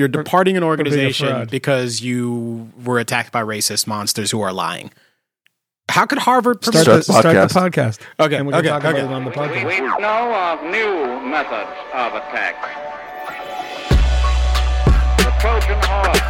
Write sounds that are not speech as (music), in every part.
You're departing an organization because you were attacked by racist monsters who are lying. How could Harvard Start, permit the, Start start the podcast. podcast. Okay, and we can okay, talk about okay. it on the We, podcast. we know of new methods of attack. The Trojan horse,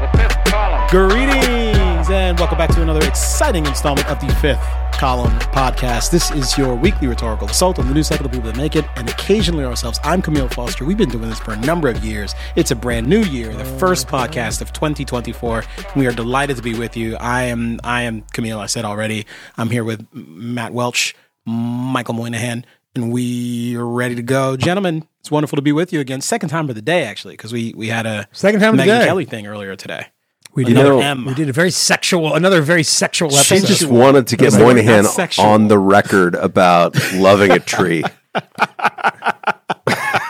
the fifth column. Greetings and welcome back to another exciting installment of the Fifth Column Podcast. This is your weekly rhetorical assault on the news cycle of people that make it, and occasionally ourselves. I'm Kmele Foster. We've been doing this for a number of years. It's a brand new year, the first podcast of 2024. We are delighted to be with you. I am I am Kmele. I said already. I'm here with Matt Welch, Michael Moynihan, and we are ready to go, gentlemen. It's wonderful to be with you again. Second time of the day, actually, because we we had a Second time of the day. Kelly thing earlier today. We did, know, M. we did a very sexual, another very sexual episode. She just wanted to get Moynihan on the record about loving a tree. (laughs)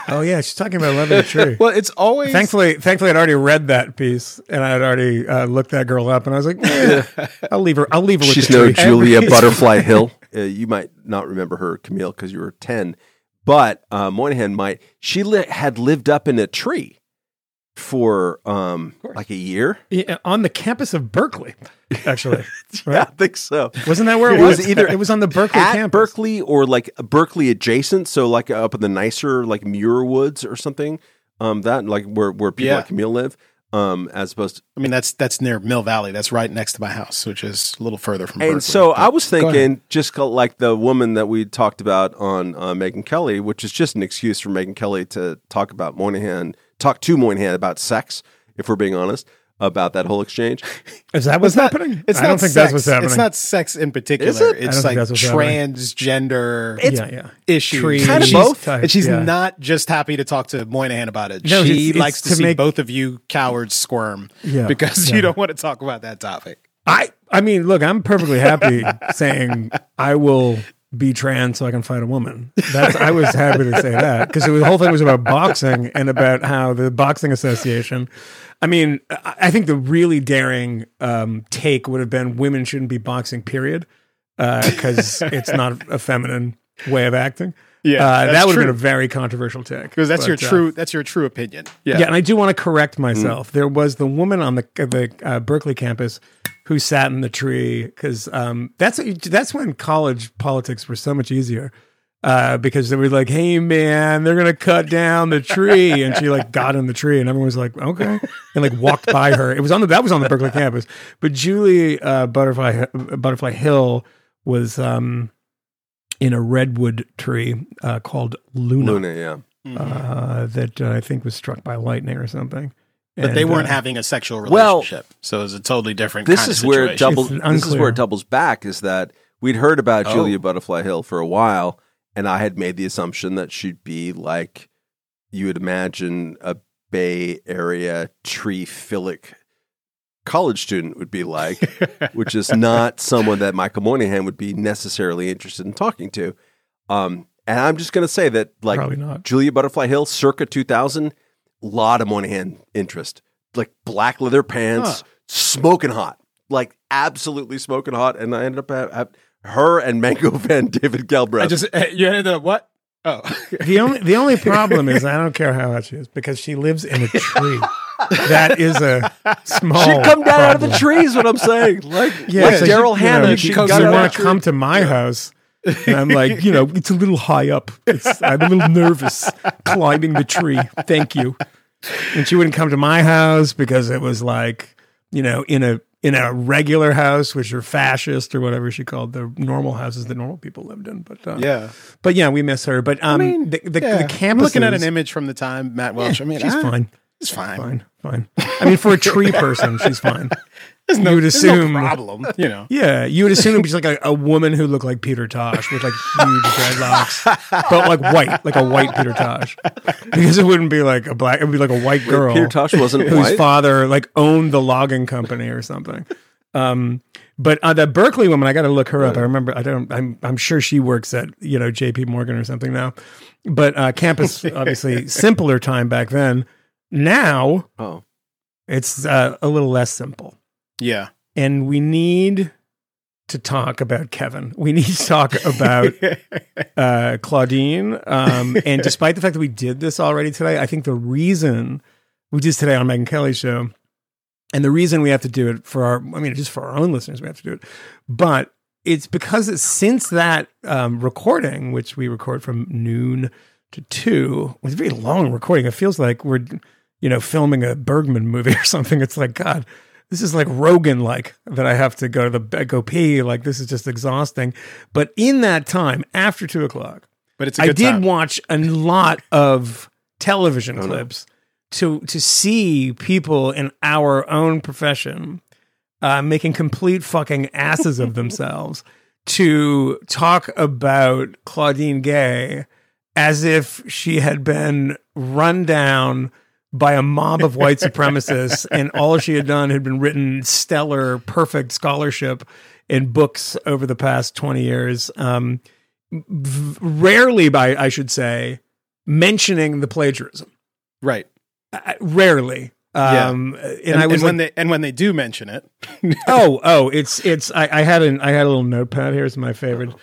oh yeah, she's talking about loving a tree. Well, it's always Thankfully, thankfully, I'd already read that piece and I had already uh, looked that girl up, and I was like, eh, (laughs) "I'll leave her. I'll leave her with She's the no tree." (laughs) Julia Butterfly Hill. Uh, you might not remember her, Kmele, because you were 10. But uh, Moynihan might. She li- had lived up in a tree for um, like a year. Yeah, on the campus of Berkeley, actually. (laughs) Yeah, I think so. Wasn't that where it It was? was either it was on the Berkeley At campus. Berkeley or like Berkeley adjacent. So like up in the nicer, like Muir Woods or something. Um, that like where, where people Yeah. like Kmele live. Um, as opposed to I mean, that's that's near Mill Valley. That's right next to my house, which is a little further from. And Berkeley. so I was thinking, just like the woman that we talked about on uh, Megyn Kelly, which is just an excuse for Megyn Kelly to talk about Moynihan, talk to Moynihan about sex, if we're being honest about that whole exchange. (laughs) Is that what's happening? It's I not don't think sex. that's what's happening. It's not sex in particular. Is it? It's like that's what's happening. transgender yeah, yeah. issues. Tree Kind of she's both. type, And she's yeah. not just happy to talk to Moynihan about it. No, she it's- it's likes to, to see make- both of you cowards squirm Yeah, (laughs) because yeah. you don't want to talk about that topic. I I mean, look, I'm perfectly happy (laughs) saying I will be trans so I can fight a woman. That's I was happy to say that because the whole thing was about boxing and about how the boxing association. I mean, I I think the really daring um, take would have been women shouldn't be boxing. Period, because it's not a feminine way of acting. Yeah, uh, that would have been a very controversial take Because that's your But, uh, true. That's your true opinion. yeah. yeah, and I do want to correct myself. There was the woman on the the uh, Berkeley campus who sat in the tree because um, that's that's when college politics were so much easier. Uh, because they were like, "Hey, man, they're gonna cut down the tree," and she like got in the tree, and everyone was like, "Okay," and like walked by her. It was on the that was on the Berkeley campus, but Julie uh, Butterfly Butterfly Hill was um, in a redwood tree uh, called Luna, Luna, yeah. uh, that uh, I think was struck by lightning or something. But they weren't uh, having a sexual Well, relationship, so it was a totally different. This kind is of where it situation. doubles. (laughs) This is where it doubles back. Is that we'd heard about Oh. Julia Butterfly Hill for a while, and I had made the assumption that she'd be like you would imagine a Bay Area tree philic college student would be like, (laughs) which is not someone that Michael Moynihan would be necessarily interested in talking to. Um, and I'm just going to say that, like, not. Julia Butterfly Hill, circa 2000, lot of Moynihan interest, like black leather pants, Huh. smoking hot, like absolutely smoking hot. And I ended up at, at her and Mango (laughs) Van David Galbraith. I just uh, you ended up what? Oh, (laughs) The only the only problem is I don't care how hot she is because she lives in a tree. (laughs) that is a small. She'd come down out of the trees. what I'm saying. Like, Yeah, like so Daryl you know, Hannah. You, she you got want to come to my house, and I'm like, you know, it's a little high up. It's, I'm a little nervous climbing the tree. Thank you. And she wouldn't come to my house because it was like, you know, in a in a regular house, which are fascist or whatever she called the normal houses that normal people lived in. But uh, yeah. but yeah, we miss her. But um, the the, yeah. the I'm looking at an image from the time Matt Welch. I mean, she's ah, fine, It's fine. fine, fine. I mean, for a tree (laughs) person, she's fine. There's no, You would there's assume- no problem. (laughs) You know. Yeah, you would assume it'd be just like a, a woman who looked like Peter Tosh with like huge dreadlocks, but like white, like a white Peter Tosh, because it wouldn't be like a black. It would be like a white girl Peter Tosh wasn't whose white. father like owned the logging company or something. Um, but uh, the Berkeley woman, I got to look her up. I remember. I don't. I'm. I'm sure she works at you know J.P. Morgan or something now. But uh, campus, (laughs) obviously, simpler time back then. Now oh, it's uh, a little less simple Yeah. and we need to talk about Kevin. We need to talk about (laughs) uh, Claudine. Um, and despite the fact that we did this already today, I think the reason we did today on Megyn Kelly's show. And the reason we have to do it for our, I mean, just for our own listeners, we have to do it. But it's because it's, since that um, recording, which we record from noon to two, it was a very long recording. It feels like we're, you know, filming a Bergman movie (laughs) or something. It's like, God, this is like Rogan like that I have to go to the go pee. Like this is just exhausting. But in that time, after two o'clock, But it's a I did time. watch a lot of television clips to to see people in our own profession uh, making complete fucking asses of (laughs) themselves to talk about Claudine Gay as if she had been run down by a mob of white (laughs) supremacists and all she had done had been written stellar perfect scholarship in books over the past 20 years um, v- rarely by i should say mentioning the plagiarism. Right. Uh, rarely. Yeah. um and, And, i was and when like, they and when they do mention it, (laughs) oh oh it's it's I, I had an i had a little notepad here's my favorite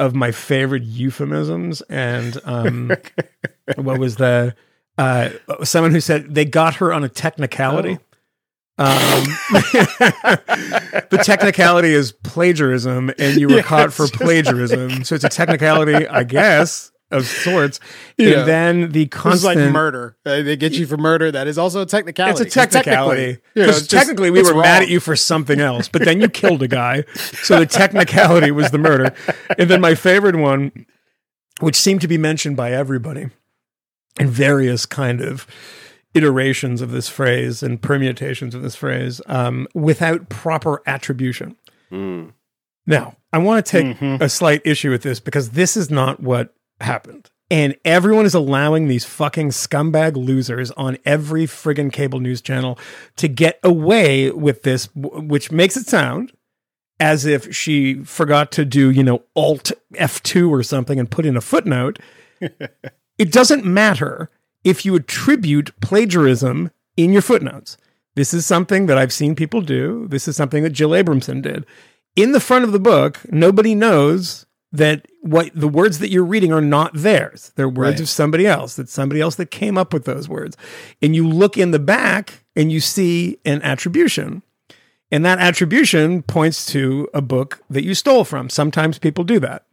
of my favorite euphemisms and um (laughs) what was the uh someone who said they got her on a technicality um (laughs) the technicality is plagiarism and you were caught for plagiarism so it's a technicality i guess of sorts and then the constant like murder. Uh, they get you for murder. That is also a technicality. it's a technicality. Technically, you know, Because just- technically, we were wrong. mad at you for something else, but then you killed a guy. So the technicality was the murder. And then my favorite one, which seemed to be mentioned by everybody in various kind of iterations of this phrase and permutations of this phrase, um, without proper attribution. Mm. Now, I want to take Mhm. a slight issue with this because this is not what happened. And everyone is allowing these fucking scumbag losers on every friggin' cable news channel to get away with this, which makes it sound as if she forgot to do, you know, Alt F2 or something and put in a footnote. (laughs) it doesn't matter if you attribute plagiarism in your footnotes. This is something that I've seen people do. This is something that Jill Abramson did. In the front of the book, nobody knows that what the words that you're reading are not theirs. They're words Right. of somebody else. That's somebody else that came up with those words. And you look in the back and you see an attribution. And that attribution points to a book that you stole from. Sometimes people do that.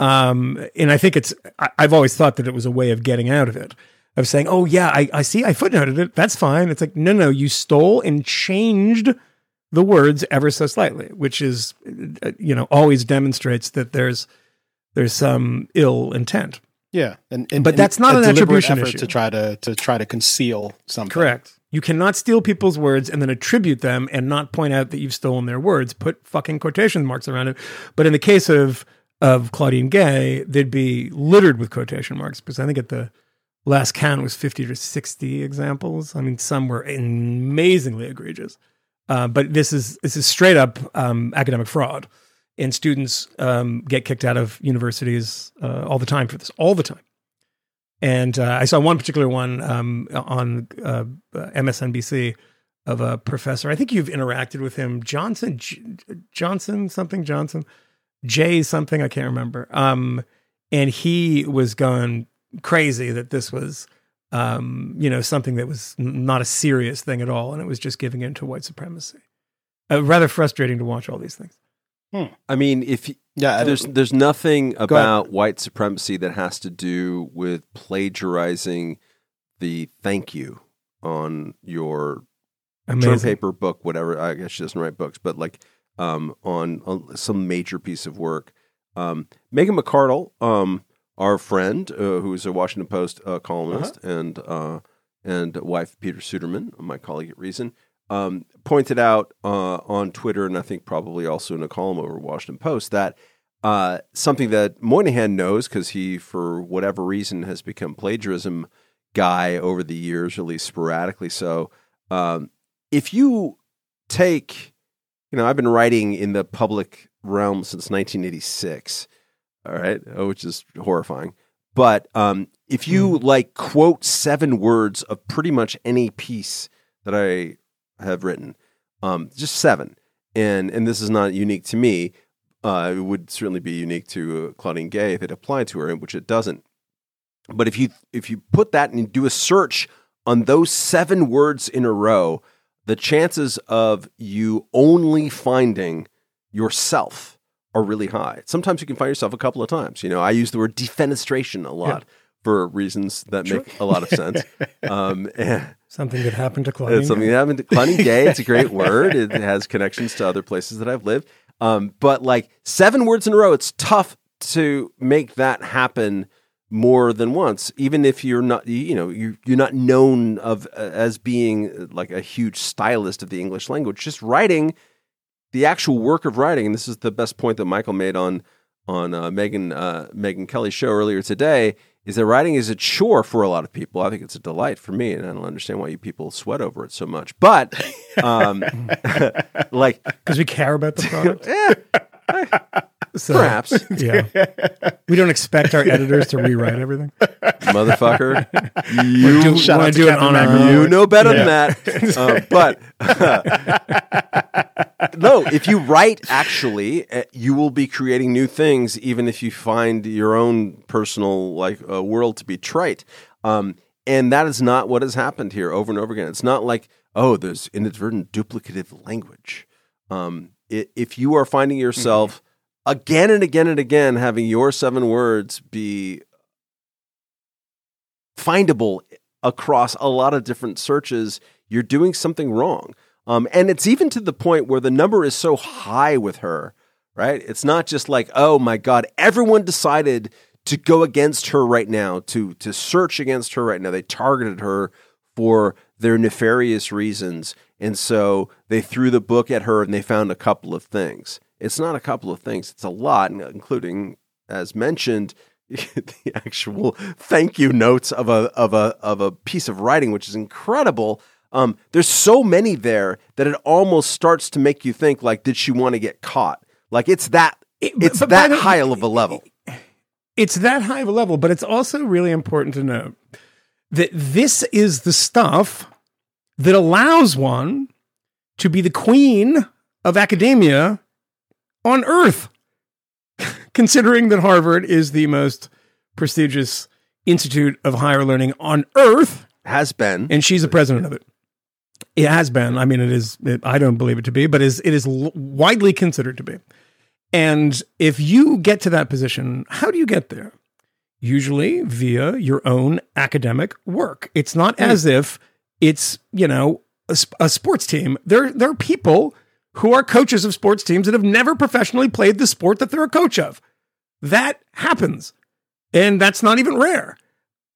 Um, and I think it's, I, I've always thought that it was a way of getting out of it, of saying, oh, yeah, I, I see, I footnoted it. That's fine. It's like, no, no, you stole and changed the words ever so slightly, which is, uh, you know, always demonstrates that there's, there's some ill intent. Yeah, and, and But and that's not a an attribution effort issue. to try to to try to conceal something. Correct. You cannot steal people's words and then attribute them and not point out that you've stolen their words. Put fucking quotation marks around it. But in the case of of Claudine Gay, they'd be littered with quotation marks because I think at the last count was fifty to sixty examples. I mean, some were amazingly egregious. Uh, but this is this is straight up um, academic fraud, and students um, get kicked out of universities uh, all the time for this, all the time. And uh, I saw one particular one um, on uh, MSNBC of a professor. I think you've interacted with him, Johnson, J- Johnson, something Johnson, Jay something. I can't remember. Um, and he was going crazy that this was, um, you know, something that was n- not a serious thing at all, and it was just giving in to white supremacy. Uh, rather frustrating to watch all these things. I mean, if Yeah, I- there's there's nothing about white supremacy that has to do with plagiarizing the thank you on your term paper book, whatever. I guess she doesn't write books, but like um, on, on some major piece of work. Um, Megan McArdle, um, our friend, uh, who's a Washington Post uh, columnist and uh, and wife Peter Suderman, my colleague at Reason, um, pointed out uh, on Twitter, and I think probably also in a column over Washington Post, that uh, something that Moynihan knows because he, for whatever reason, has become plagiarism guy over the years, at least sporadically so. Um, if you take, you know, I've been writing in the public realm since 1986, all right, uh, which is horrifying. But um, if you like quote seven words of pretty much any piece that I have written, um, just seven, and and this is not unique to me. Uh, it would certainly be unique to uh, Claudine Gay if it applied to her, which it doesn't. But if you if you put that and do a search on those seven words in a row, the chances of you only finding yourself are really high. Sometimes you can find yourself a couple of times. You know, I use the word defenestration a lot for reasons that make a lot of sense. (laughs) Um, and Something that happened to Claudine. it's something that happened to Claudine Gay. It's a great (laughs) word. It has connections to other places that I've lived. Um, but like seven words in a row, it's tough to make that happen more than once, even if you're not, you know, you're, you're not known of uh, as being uh, like a huge stylist of the English language. Just writing the actual work of writing, and this is the best point that Michael made on on uh, Megyn uh, Megyn Kelly's show earlier today, is that writing is a chore for a lot of people. I think it's a delight for me, and I don't understand why you people sweat over it so much. But um, (laughs) (laughs) like, because we care about the product. (laughs) yeah, (laughs) So, perhaps, Yeah. (laughs) We don't expect our editors to rewrite everything. motherfucker, (laughs) you Do, Shout wanna out to do it Captain on our Magnet. own. You know better than that. Uh, but no, if you write, actually, uh, you will be creating new things, even if you find your own personal like uh, world to be trite. Um, and that is not what has happened here over and over again. It's not like oh, there's inadvertent duplicative language. Um, i if you are finding yourself again and again and again having your seven words be findable across a lot of different searches, you're doing something wrong. Um, and it's even to the point where the number is so high with her, right? It's not just like, oh my God, everyone decided to go against her right now, to to search against her right now. They targeted her for their nefarious reasons. And so they threw the book at her and they found a couple of things. It's not a couple of things, it's a lot, including, as mentioned, (laughs) the actual thank you notes of a of a of a piece of writing, which is incredible. Um, there's so many there that it almost starts to make you think like, did she want to get caught? Like it's that it's but by that high of a level. It's that high of a level, but it's also really important to note that this is the stuff that allows one to be the queen of academia on earth. (laughs) Considering that Harvard is the most prestigious institute of higher learning on earth, Has been. and she's the president of it. It has been. I mean, it is. It, I don't believe it to be, but is it is l- widely considered to be. And if you get to that position, how do you get there? Usually via your own academic work. It's not as if it's you know a, a sports team. There there are people who are coaches of sports teams that have never professionally played the sport that they're a coach of. That happens, and that's not even rare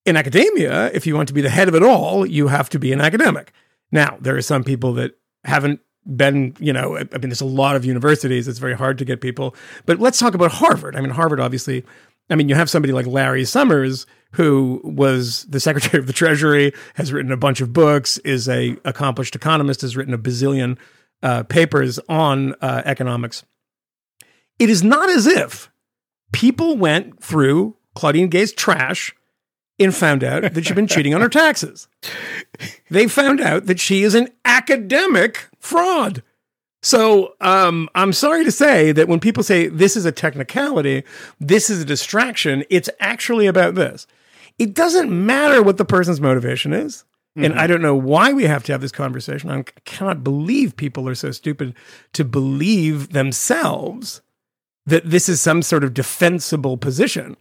in academia, if you want to be the head of it all, you have to be an academic. Now, there are some people that haven't been, you know, I mean, there's a lot of universities. It's very hard to get people. But let's talk about Harvard. I mean, Harvard, obviously, I mean, you have somebody like Larry Summers, who was the Secretary of the Treasury, has written a bunch of books, is a accomplished economist, has written a bazillion uh, papers on uh, economics. It is not as if people went through Claudine Gay's trash and found out that she'd been cheating on her taxes. They found out that she is an academic fraud. So um, I'm sorry to say that when people say this is a technicality, this is a distraction, it's actually about this. It doesn't matter what the person's motivation is. And I don't know why we have to have this conversation. I cannot believe people are so stupid to believe themselves that this is some sort of defensible position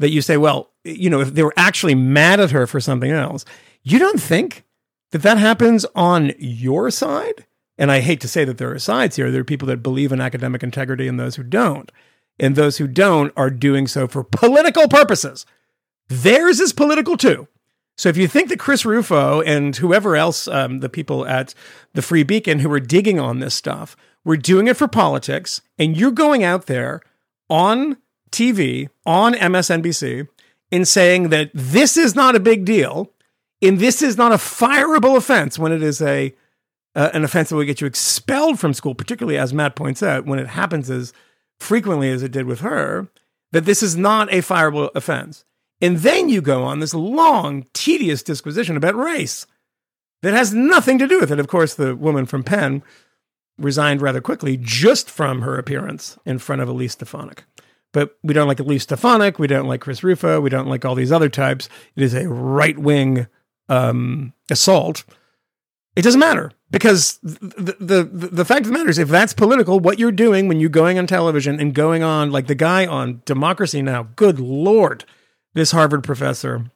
that you say, well, you know, if they were actually mad at her for something else, you don't think that that happens on your side? And I hate to say that there are sides here. There are people that believe in academic integrity and those who don't. And those who don't are doing so for political purposes. Theirs is political too. So if you think that Chris Rufo and whoever else, um, the people at the Free Beacon who are digging on this stuff, were doing it for politics, and you're going out there on TV, on MSNBC, and saying that this is not a big deal, and this is not a fireable offense when it is a uh, an offense that will get you expelled from school, particularly as Matt points out, when it happens as frequently as it did with her, that this is not a fireable offense. And then you go on this long, tedious disquisition about race that has nothing to do with it. Of course, the woman from Penn resigned rather quickly just from her appearance in front of Elise Stefanik. But we don't like Elise Stefanik. We don't like Chris Rufo. We don't like all these other types. It is a right wing um, assault, it doesn't matter because the, the the fact of the matter is if that's political, what you're doing when you're going on television and going on like the guy on Democracy Now, good lord, this Harvard professor,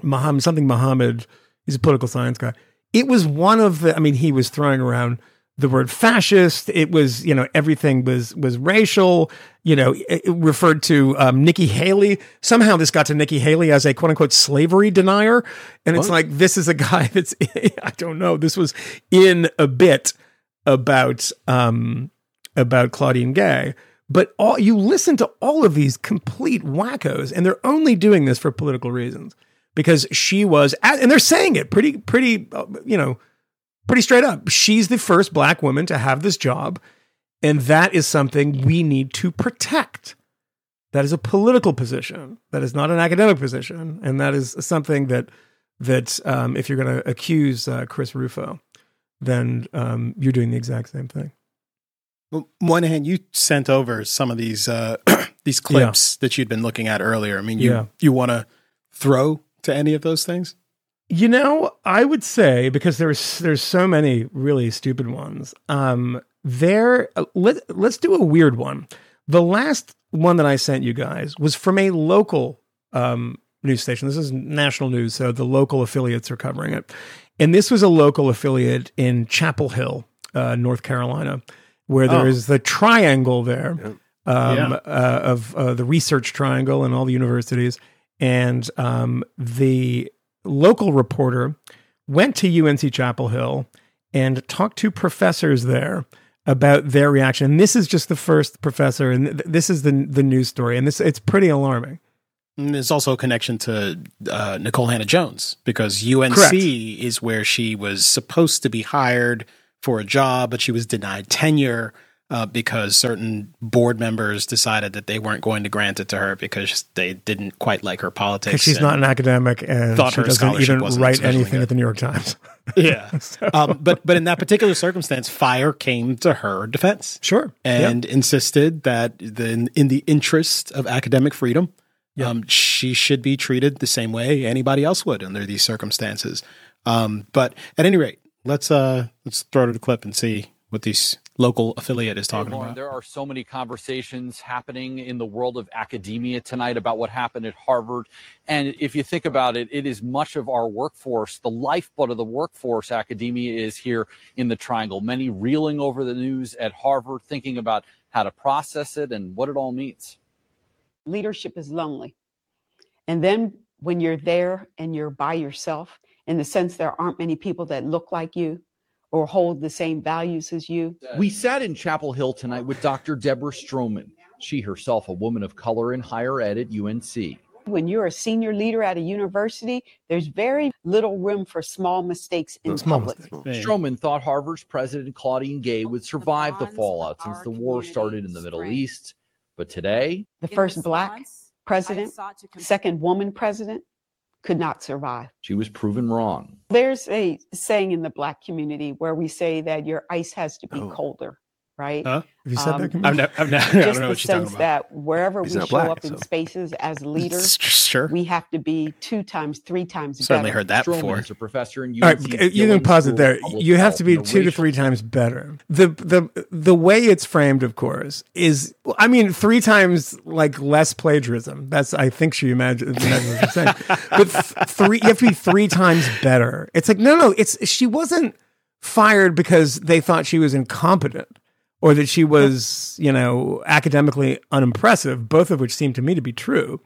Muhammad something Muhammad, he's a political science guy. It was one of the. I mean, he was throwing around the word fascist. It was, you know, everything was was racial. You know, referred to um, Nikki Haley. Somehow this got to Nikki Haley as a quote unquote slavery denier, and it's like this is a guy (laughs) that's I don't know. This was in a bit about um about Claudine Gay. But all you listen to all of these complete wackos, and they're only doing this for political reasons because she was, and they're saying it pretty, pretty, uh, you know, pretty straight up. She's the first black woman to have this job. And that is something we need to protect. That is a political position. That is not an academic position. And that is something that, that um, if you're going to accuse uh, Chris Rufo, then um, you're doing the exact same thing. Well, Moynihan, you sent over some of these uh, (clears throat) these clips that you'd been looking at earlier. I mean, you Yeah. you want to throw to any of those things? You know, I would say because there's there's so many really stupid ones. Um, there, let let's do a weird one. The last one that I sent you guys was from a local um, news station. This is national news, so the local affiliates are covering it. And this was a local affiliate in Chapel Hill, uh, North Carolina, where there Oh. is the triangle there um, Yeah. uh, of uh, the research triangle and all the universities. And um, the local reporter went to UNC Chapel Hill and talked to professors there about their reaction. And this is just the first professor, and th- this is the the news story, and this it's pretty alarming. And there's also a connection to uh, Nikole Hannah Jones because UNC Correct. is where she was supposed to be hired for a job, but she was denied tenure uh, because certain board members decided that they weren't going to grant it to her because they didn't quite like her politics. Because she's not an academic and Thought she her doesn't even write anything good. at the New York Times. (laughs) (laughs) Yeah. um, but but in that particular circumstance, fire came to her defense Sure. And insisted that the, in the interest of academic freedom, um, she should be treated the same way anybody else would under these circumstances. Um, but at any rate, let's uh, let's throw to the clip and see what this local affiliate is talking Lauren, about. there are so many conversations happening in the world of academia tonight about what happened at Harvard. And if you think about it, it is much of our workforce, the lifeblood of the workforce, academia is here in the triangle. Many reeling over the news at Harvard, thinking about how to process it and what it all means. leadership is lonely. And then when you're there and you're by yourself, in the sense there aren't many people that look like you or hold the same values as you, We sat in Chapel Hill tonight with Dr. Deborah Stroman. She herself a woman of color in higher ed at UNC. when you're a senior leader at a university, there's very little room for small mistakes in Small public. mistakes. Stroman thought Harvard's President Claudine Gay would survive the fallout since the war started in the Middle East. But today, The first black president, second woman president, could not survive. she was proven wrong. There's a saying in the black community where we say that your ice has to be Oh. colder, right? Huh? Have you said Um, that? Kmele? I've, ne- I've ne- (laughs) I Just don't know the what you're talking sense about. that wherever He's we show black, up in spaces as (laughs) leaders, sure. we have to be two times, three times better. Certainly better. heard that Stroman before. is a professor in All UNC's right, you can pause it there. You have to be and two to three times better. The the the way it's framed, of course, is I mean three times like less plagiarism. That's I think she imagined. (laughs) imagines what she's saying. But th- three, you have to be three times better. It's like no, no. It's she wasn't fired because they thought she was incompetent or that she was you know academically unimpressive. Both of which seem to me to be true.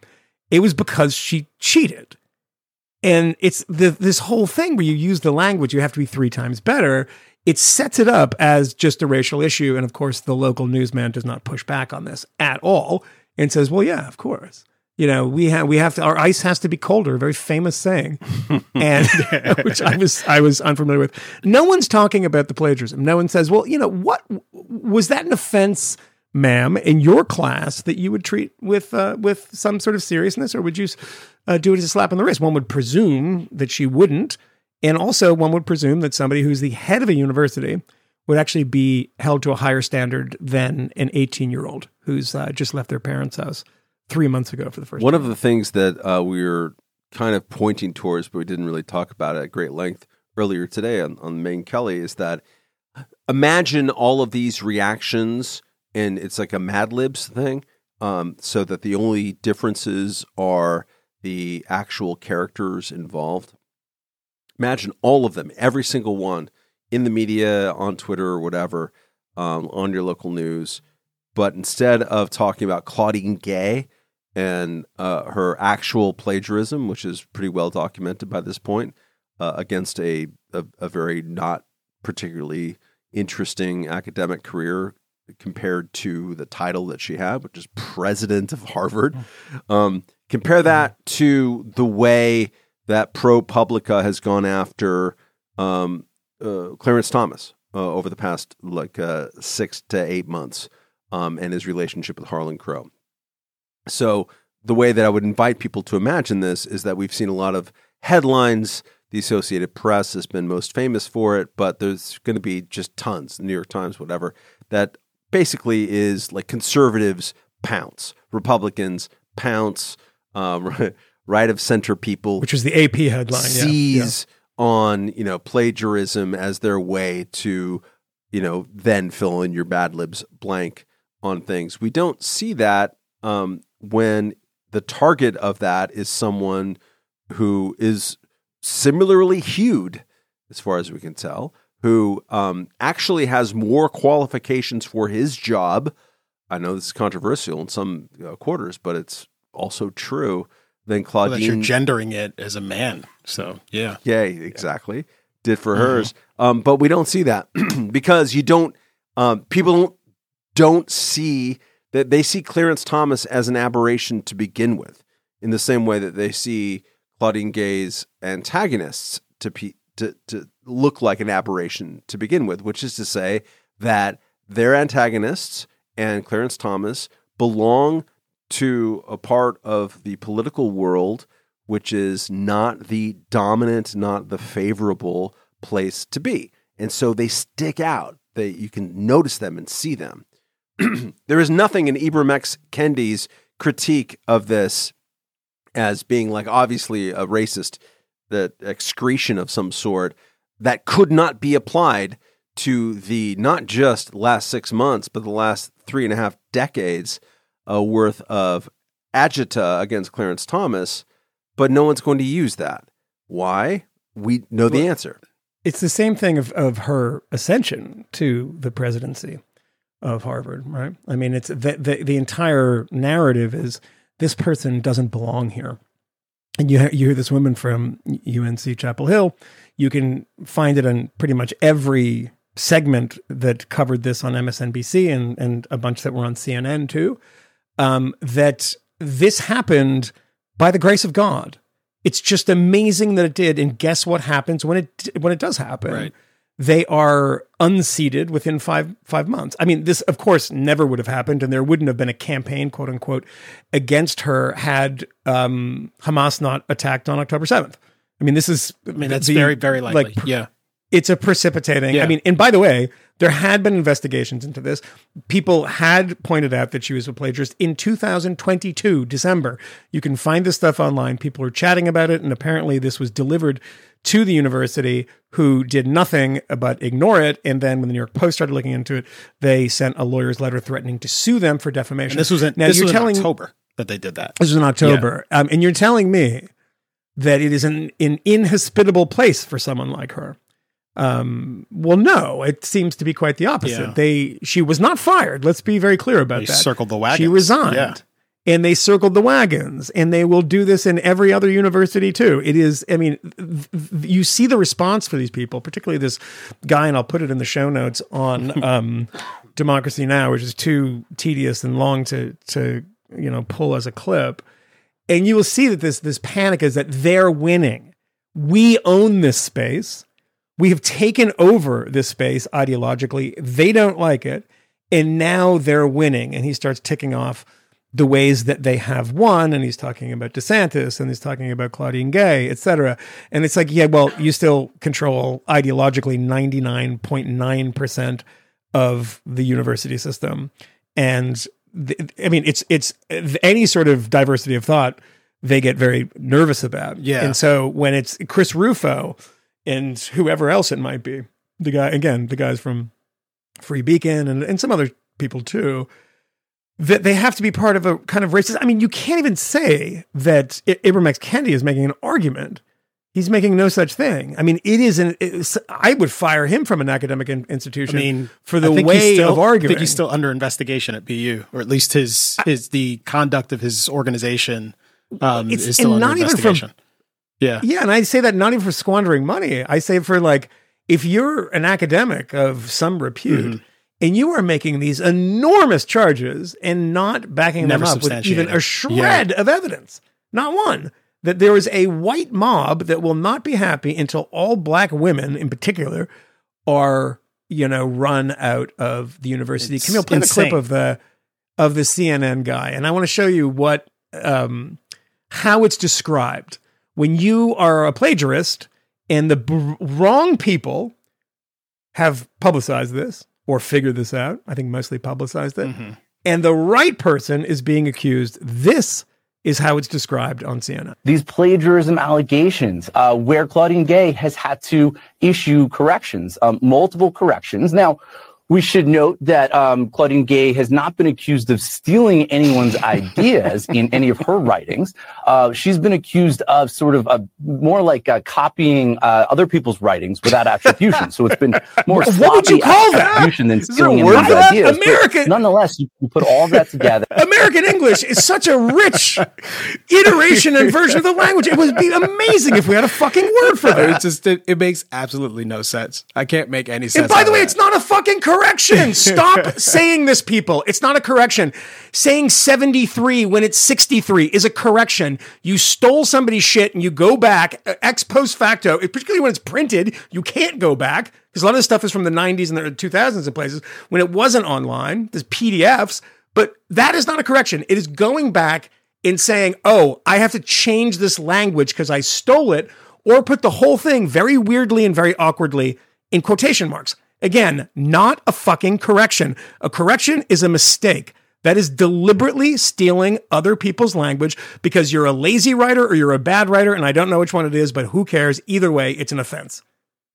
It was because she cheated and it's the, this whole thing where you use the language you have to be three times better it sets it up as just a racial issue and of course the local newsman does not push back on this at all and says well yeah of course you know we have we have to our ice has to be colder a very famous saying. (laughs) And (laughs) which i was i was unfamiliar with. No one's talking about the plagiarism. No one says well you know what was that an offense ma'am, in your class that you would treat with uh, with some sort of seriousness, or would you uh, do it as a slap on the wrist? One would presume that she wouldn't, and also one would presume that somebody who's the head of a university would actually be held to a higher standard than an 18 year old who's uh, just left their parents' house three months ago for the first One time. of the things that uh, we were kind of pointing towards, but we didn't really talk about it at great length earlier today on, on Megyn Kelly, is that imagine all of these reactions and it's like a Mad Libs thing, um, so that the only differences are the actual characters involved. Imagine all of them, every single one, in the media, on Twitter or whatever, um, on your local news. But instead of talking about Claudine Gay and uh, her actual plagiarism, which is pretty well documented by this point, uh, against a, a a very not particularly interesting academic career compared to the title that she had, which is president of Harvard. Um, compare that to the way that ProPublica has gone after um, uh, Clarence Thomas uh, over the past like uh, six to eight months um, and his relationship with Harlan Crow. So, the way that I would invite people to imagine this is that we've seen a lot of headlines. The Associated Press has been most famous for it, but there's going to be just tons, the New York Times, whatever, that basically is like conservatives pounce, Republicans pounce, um, (laughs) right of center people which was the AP headline. yeah, yeah. seize on you know plagiarism as their way to you know then fill in your bad libs blank on things. We don't see that um, when the target of that is someone who is similarly hued, as far as we can tell, who um, actually has more qualifications for his job. I know this is controversial in some uh, quarters, but it's also true than Well, that you're gendering it as a man. So yeah, yeah, exactly. Did for hers. Um, but we don't see that (clears throat) because you don't, um, people don't, don't see that they see Clarence Thomas as an aberration to begin with, in the same way that they see Claudine Gay's antagonists to, pe- to, to look like an aberration to begin with, which is to say that their antagonists and Clarence Thomas belong to a part of the political world which is not the dominant, not the favorable place to be. And so they stick out. They you can notice them and see them. (clears throat) there is nothing in Ibram X. Kendi's critique of this as being like obviously a racist, the excretion of some sort that could not be applied to the not just last six months, but the last three and a half decades uh, worth of agita against Clarence Thomas. But no one's going to use that. Why? We know the answer. It's the same thing of, of her ascension to the presidency of Harvard, right? I mean, it's the, the, the entire narrative is this person doesn't belong here. And you, you hear this woman from UNC Chapel Hill. You can find it on pretty much every segment that covered this on MSNBC and, and a bunch that were on CNN too. Um, that this happened by the grace of God. It's just amazing that it did. And guess what happens when it when it does happen? Right. They are unseated within five five months. I mean, this of course never would have happened, and there wouldn't have been a campaign, quote unquote, against her had um, Hamas not attacked on October seventh. I mean, this is I mean that's very very likely. yeah, it's a precipitating. Yeah. I mean, and by the way, there had been investigations into this. People had pointed out that she was a plagiarist in 2022, December. You can find this stuff online. People are chatting about it, and apparently this was delivered to the university, who did nothing but ignore it. And then when the New York Post started looking into it, they sent a lawyer's letter threatening to sue them for defamation. and this was in now this you're was telling in October that they did that. this was in October, um, and you're telling me that it is an, an inhospitable place for someone like her. Um, well, no, it seems to be quite the opposite. Yeah. They she was not fired. Let's be very clear about They that. circled the wagons. She resigned. Yeah. And they circled the wagons, and they will do this in every other university too. It is, I mean, you see the response for these people, particularly this guy, and I'll put it in the show notes on (laughs) um, Democracy Now, which is too tedious and long to to you know pull as a clip and you will see that this this panic is that they're winning. We own this space. We have taken over this space ideologically. They don't like it, and now they're winning. And he starts ticking off the ways that they have won, and he's talking about DeSantis, and he's talking about Claudine Gay, et cetera. And it's like, yeah, well, you still control ideologically ninety nine point nine percent of the university system, and th- I mean, it's it's any sort of diversity of thought they get very nervous about. Yeah. And so when it's Chris Rufo and whoever else it might be, the guy again, the guys from Free Beacon and, and some other people too, that they have to be part of a kind of racist. I mean, you can't even say that I- Ibram X. Kendi is making an argument. He's making no such thing. I mean, it is an. It's, I would fire him from an academic in- I mean, for the way still, of arguing. I think he's still under investigation at BU, or at least his his the conduct of his organization um, It's- is still under even from- investigation. yeah, Yeah, and I say that not even for squandering money. I say for like if you're an academic of some repute Mm-hmm. And you are making these enormous charges and not backing Never them up with even a shred of evidence, not one. That there is a white mob that will not be happy until all black women, in particular, are you know run out of the university. It's Kmele, play the clip of the of the CNN guy, and I want to show you what um, how it's described. When you are a plagiarist and the b- wrong people have publicized this or figure this out. I think mostly publicized it, Mm-hmm. and the right person is being accused. This is how it's described on CNN. these plagiarism allegations, uh, where Claudine Gay has had to issue corrections, um, multiple corrections. Now, we should note that um, Claudine Gay has not been accused of stealing anyone's (laughs) ideas in any of her writings. Uh, she's been accused of sort of uh, more like uh, copying uh, other people's writings without attribution. So it's been (laughs) more What would you sloppy call that? attribution than Is there a stealing word anyone's for that? ideas. But American- Nonetheless, you, you put all that together. (laughs) American English is such a rich iteration and version of the language. It would be amazing if we had a fucking word for that. it just it, it makes absolutely no sense. I can't make any sense. And by the way, that. it's not a fucking correction. (laughs) Stop saying this, people. It's not a correction. Saying 73 when it's 63 is a correction. You stole somebody's shit and you go back uh, ex post facto, particularly when it's printed, you can't go back because a lot of this stuff is from the 90s and the 2000s in places when it wasn't online. There's PDFs, but that is not a correction. It is going back and saying, oh, I have to change this language because I stole it, or put the whole thing very weirdly and very awkwardly in quotation marks. Again, not a fucking correction. A correction is a mistake. That is deliberately stealing other people's language because you're a lazy writer or you're a bad writer, and I don't know which one it is, but who cares? Either way, it's an offense.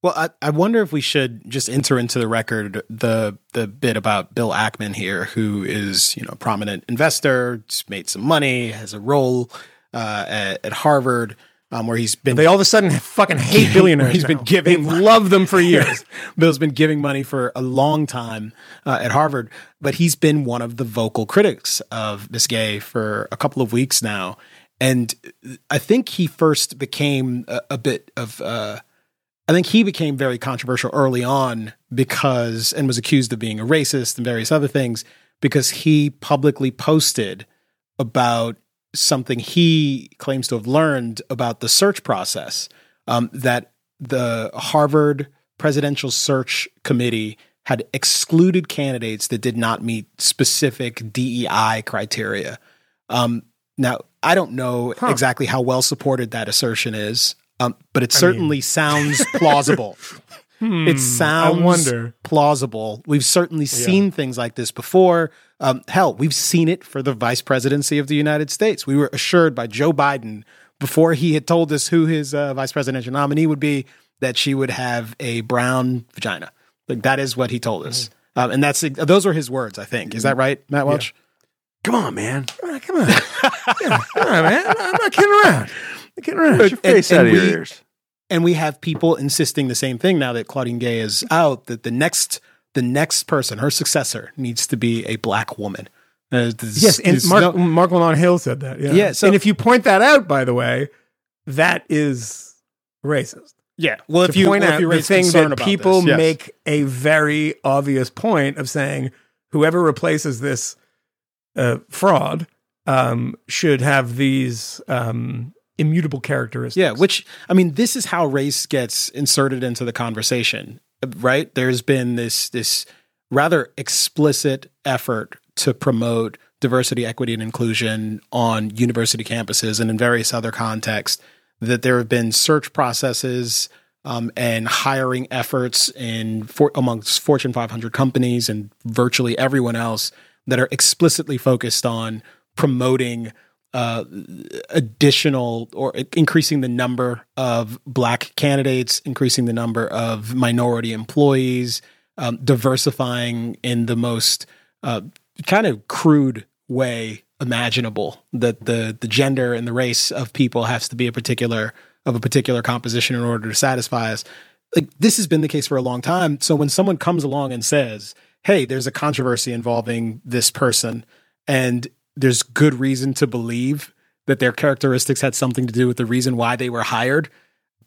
Well, I, I wonder if we should just enter into the record the the bit about Bill Ackman here, who is you know a prominent investor, made some money, has a role uh, at, at Harvard, um, where he's been They all of a sudden fucking hate billionaires. He's been giving- They've loved them for (laughs) years. Bill's been giving money for a long time uh, at Harvard, but he's been one of the vocal critics of Miss Gay for a couple of weeks now. And I think he first became a, a bit of, uh, I think he became very controversial early on because, and was accused of being a racist and various other things because he publicly posted about something he claims to have learned about the search process um, that the Harvard Presidential Search Committee had excluded candidates that did not meet specific DEI criteria. Um, now, I don't know exactly how well supported that assertion is, um, but it certainly (laughs) sounds plausible. it sounds plausible. We've certainly seen things like this before. Um, hell, we've seen it for the vice presidency of the United States. We were assured by Joe Biden before he had told us who his uh, vice presidential nominee would be that she would have a brown vagina. Like that is what he told us, um, and that's those were his words. I think is that right, Matt Welch? Come on, man. Come on. (laughs) Yeah, come on, man. I'm not kidding around. I'm kidding around. Put your face and out of your we- ears. and we have people insisting the same thing now that Claudine Gay is out that the next the next person, her successor, needs to be a black woman. Uh, this- Yes, and Mark no- Marc Lamont Hill said that. Yeah. Yeah, so- and if you point that out, by the way, that is racist. yeah. Well, if you point well, out you the thing that people this, yes. make a very obvious point of saying whoever replaces this uh, fraud um, should have these um, immutable characteristics. Yeah, which I mean, this is how race gets inserted into the conversation, right? There's been this this rather explicit effort to promote diversity, equity, and inclusion on university campuses and in various other contexts. That there have been search processes um, and hiring efforts in for, amongst Fortune 500 companies and virtually everyone else that are explicitly focused on promoting uh, additional or increasing the number of black candidates, increasing the number of minority employees, um, diversifying in the most uh, kind of crude way imaginable. That the the gender and the race of people has to be a particular of a particular composition in order to satisfy us. Like this has been the case for a long time. So when someone comes along and says, "Hey, there's a controversy involving this person," and there's good reason to believe that their characteristics had something to do with the reason why they were hired.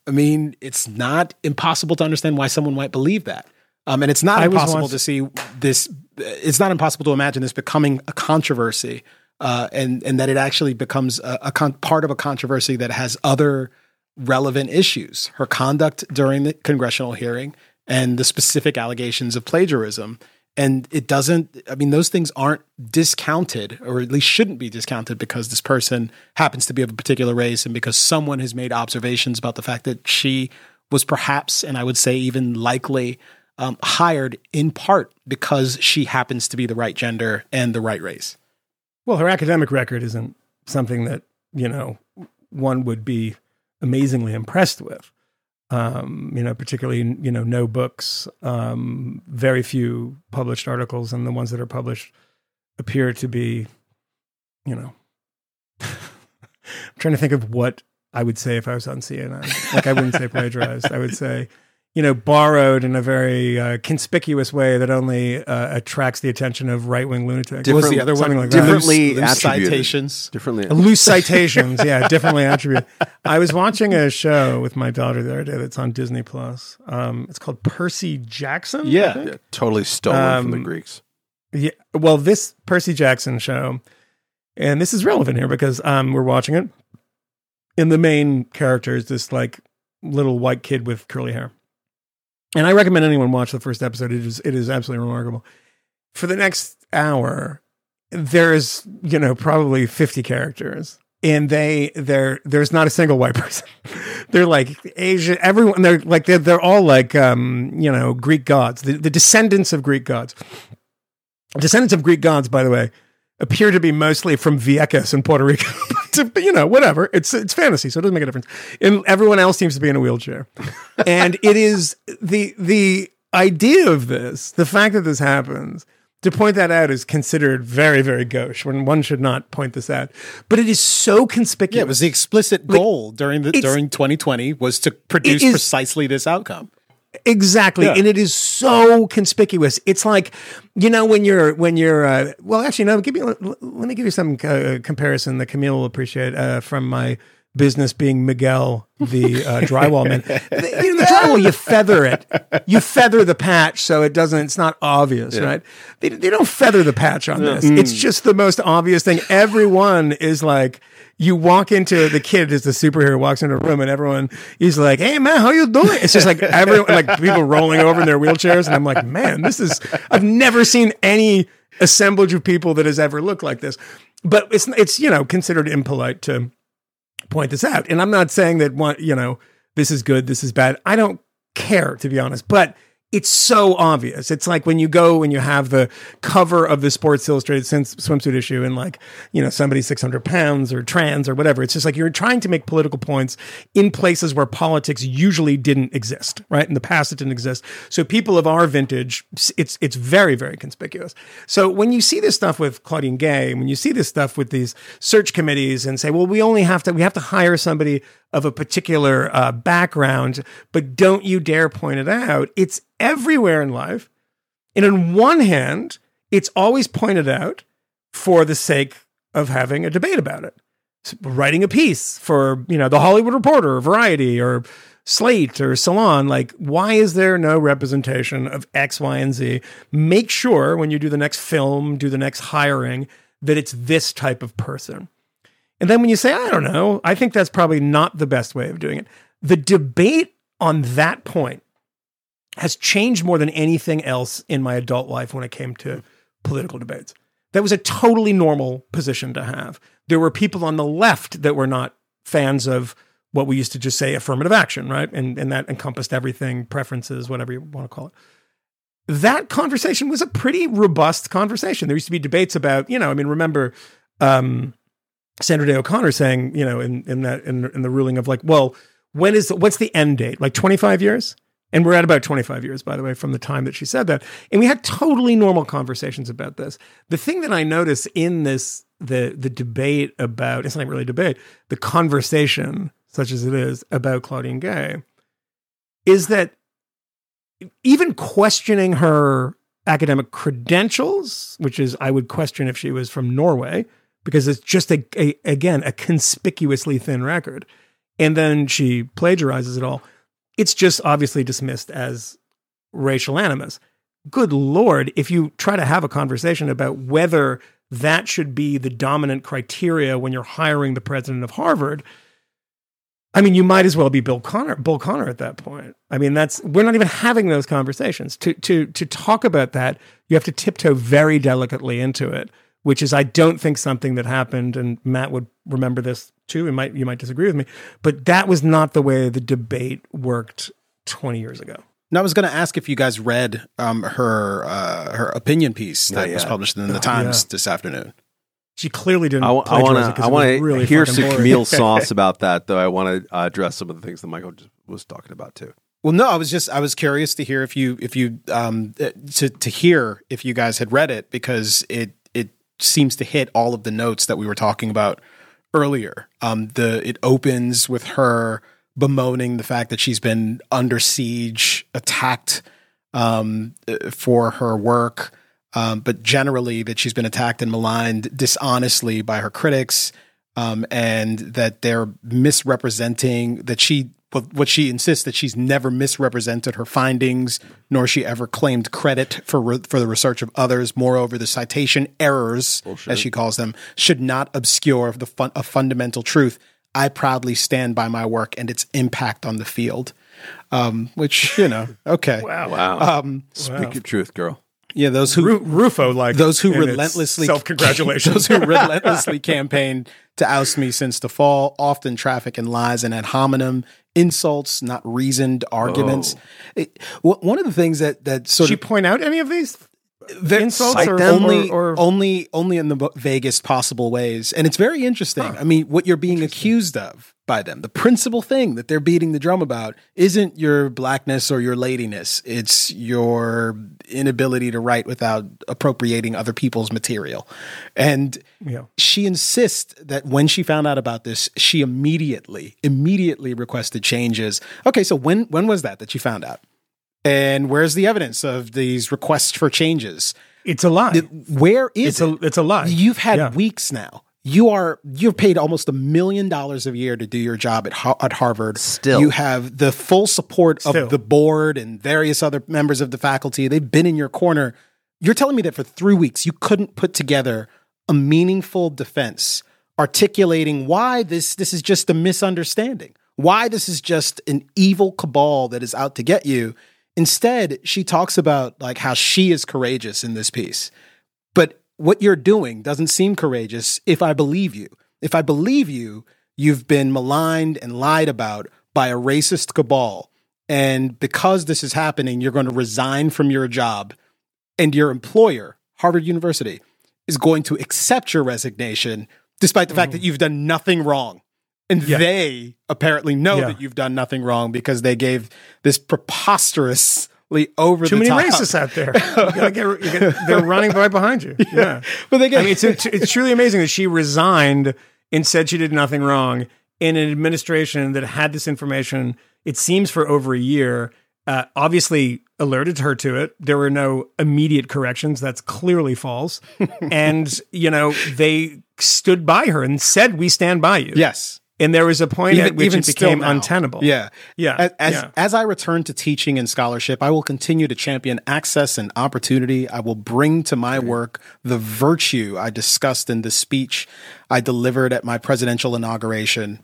I mean, it's not impossible to understand why someone might believe that. Um, and it's not I impossible to see this. It's not impossible to imagine this becoming a controversy, uh, and and that it actually becomes a, a con- part of a controversy that has other relevant issues. Her conduct during the congressional hearing and the specific allegations of plagiarism. And it doesn't, I mean, those things aren't discounted, or at least shouldn't be discounted because this person happens to be of a particular race and because someone has made observations about the fact that she was perhaps, and I would say even likely, um, hired in part because she happens to be the right gender and the right race. Well, her academic record isn't something that, you know, one would be amazingly impressed with. Um, you know, particularly, you know, no books, um, very few published articles, and the ones that are published appear to be, you know, (laughs) I'm trying to think of what I would say if I was on CNN. Like, I wouldn't say (laughs) plagiarized. I would say, you know, borrowed in a very uh, conspicuous way that only uh, attracts the attention of right wing lunatics. What was the other one? Like differently Loose- loose citations. Differently. Loose citations, yeah, (laughs) differently attributed. I was watching a show with my daughter the other day that's on Disney Plus. Um, it's called Percy Jackson. Yeah. Yeah, totally stolen from the Um, Greeks. Yeah. Well, this Percy Jackson show, and this is relevant here because um, we're watching it. And the main character is this like little white kid with curly hair. And I recommend anyone watch the first episode. It is it is absolutely remarkable. For the next hour, there's you know probably 50 characters and they they're there's not a single white (laughs) person they're like asian everyone they're like they're, they're all like um you know greek gods the, the descendants of greek gods descendants of greek gods by the way appear to be mostly from Vieques in Puerto Rico. (laughs) But, you know, whatever. It's it's fantasy, so it doesn't make a difference. And everyone else seems to be in a wheelchair. and it is the the idea of this, the fact that this happens, to point that out is considered very, very gauche when one should not point this out. But it is so conspicuous. Yeah, it was the explicit goal during the during 2020 was to produce precisely this outcome. Exactly. Yeah. And it is so conspicuous. It's like, you know, when you're, when you're, uh, well, actually, no, give me, let, let me give you some uh, comparison that Kmele will appreciate uh, from my business being Miguel, the uh, drywall man. (laughs) The- you know, the drywall, you feather it. You feather the patch so it doesn't, it's not obvious, right? They, they don't feather the patch on this. It's just the most obvious thing. Everyone is like, you walk into the kid as the superhero walks into a room and everyone he's like, "Hey man, how you doing?" It's just like everyone like people rolling over in their wheelchairs, and I'm like, "Man, this is I've never seen any assemblage of people that has ever looked like this." But it's it's you know considered impolite to point this out, and I'm not saying that one you know this is good, this is bad. I don't care to be honest, but it's so obvious. It's like when you go and you have the cover of the Sports Illustrated swimsuit issue and like, you know, somebody's 600 pounds or trans or whatever. It's just like you're trying to make political points in places where politics usually didn't exist, right? In the past, it didn't exist. So people of our vintage, it's, it's very, very conspicuous. So when you see this stuff with Claudine Gay, when you see this stuff with these search committees and say, well, we only have to, we have to hire somebody of a particular uh, background, but don't you dare point it out. It's everywhere in life. And on one hand, it's always pointed out for the sake of having a debate about it. Writing a piece for, you know, the Hollywood Reporter or Variety or Slate or Salon, like, why is there no representation of X, Y, and Z? Make sure when you do the next film, do the next hiring, that it's this type of person. And then when you say, I don't know, I think that's probably not the best way of doing it. The debate on that point has changed more than anything else in my adult life when it came to political debates. That was a totally normal position to have. There were people on the left that were not fans of what we used to just say affirmative action, right? And, and that encompassed everything, preferences, whatever you want to call it that conversation was a pretty robust conversation. There used to be debates about, you know, I mean, remember, um, Sandra Day O'Connor saying, you know, in in that in, in the ruling of like, well, when is what's the end date? Like twenty five years. And we're at about 25 years, by the way, from the time that she said that. And we had totally normal conversations about this. The thing that I notice in this, the the debate about it's not really debate, the conversation, such as it is, about Claudine Gay, is that even questioning her academic credentials, which is I would question if she was from Norway, because it's just a, a again a conspicuously thin record, and then she plagiarizes it all. It's just obviously dismissed as racial animus. Good lord, if you try to have a conversation about whether that should be the dominant criteria when you're hiring the president of Harvard, I mean, you might as well be Bull Connor, Bull Connor at that point. I mean, that's we're not even having those conversations. To to to talk about that, you have to tiptoe very delicately into it, which is I don't think something that happened, and Matt would remember this too. You might you might disagree with me, but that was not the way the debate worked 20 years ago. Now, I was going to ask if you guys read um, her uh, her opinion piece that Not was published in the Times this afternoon. She clearly didn't. I want plagiarize it to 'cause I want to really hear fucking some boring. Kmele (laughs) sauce about that, though. I want to uh, address some of the things that Michael just was talking about too. Well, no, I was just I was curious to hear if you if you um uh, to to hear if you guys had read it because it it seems to hit all of the notes that we were talking about earlier. Um, the it opens with her bemoaning the fact that she's been under siege, attacked um, uh, for her work, um, but generally that she's been attacked and maligned dishonestly by her critics, um, and that they're misrepresenting that she. What what she insists that she's never misrepresented her findings, nor she ever claimed credit for re- for the research of others. Moreover, the citation errors, as she calls them, should not obscure the fun- a fundamental truth. I proudly stand by my work and its impact on the field. Um, which you know, okay, Wow. Wow. um, Speak your truth, girl. yeah, those who Ru- Rufo, like (laughs) those who relentlessly self-congratulations. (laughs) those who relentlessly campaigned to oust me since the fall. Often traffic in lies and ad hominem insults not reasoned arguments. Oh. It- wh- one of the things that that Did sort she point out any of these? the- insults or- them or- only or- only only in the vaguest possible ways. And it's very interesting. I mean what you're being accused of by them the principal thing that they're beating the drum about isn't your blackness or your ladiness it's your inability to write without appropriating other people's material and Yeah. she insists that when she found out about this she immediately immediately requested changes okay so when when was that that you found out and where's the evidence of these requests for changes? It's a lie. Where is it's a it? it's a lie. You've had Yeah. weeks now. You are you're paid almost a million dollars a year to do your job at Har- at Harvard. Still. you have the full support Still. of the board and various other members of the faculty. They've been in your corner. You're telling me that for three weeks you couldn't put together a meaningful defense articulating why this this is just a misunderstanding, why this is just an evil cabal that is out to get you. Instead, she talks about like how she is courageous in this piece. But what you're doing doesn't seem courageous if I believe you. If I believe you, you've been maligned and lied about by a racist cabal. And because this is happening, you're going to resign from your job. And your employer, Harvard University, is going to accept your resignation despite the fact that mm. you've done nothing wrong. And. Yeah. they apparently know Yeah. that you've done nothing wrong because they gave this preposterously over Too the many top. racists out there. (laughs) Get, you gotta- they're running right behind you. (laughs) Yeah. But they get I mean, it's, it's truly amazing that she resigned and said she did nothing wrong in an administration that had this information, it seems, for over a year. Uh, obviously, alerted her to it. There were no immediate corrections. That's clearly false. (laughs) and, you know, they stood by her and said, We stand by you. yes. And there was a point at which it became untenable. Yeah. Yeah. As, as, Yeah. as I return to teaching and scholarship, I will continue to champion access and opportunity. I will bring to my work the virtue I discussed in the speech I delivered at my presidential inauguration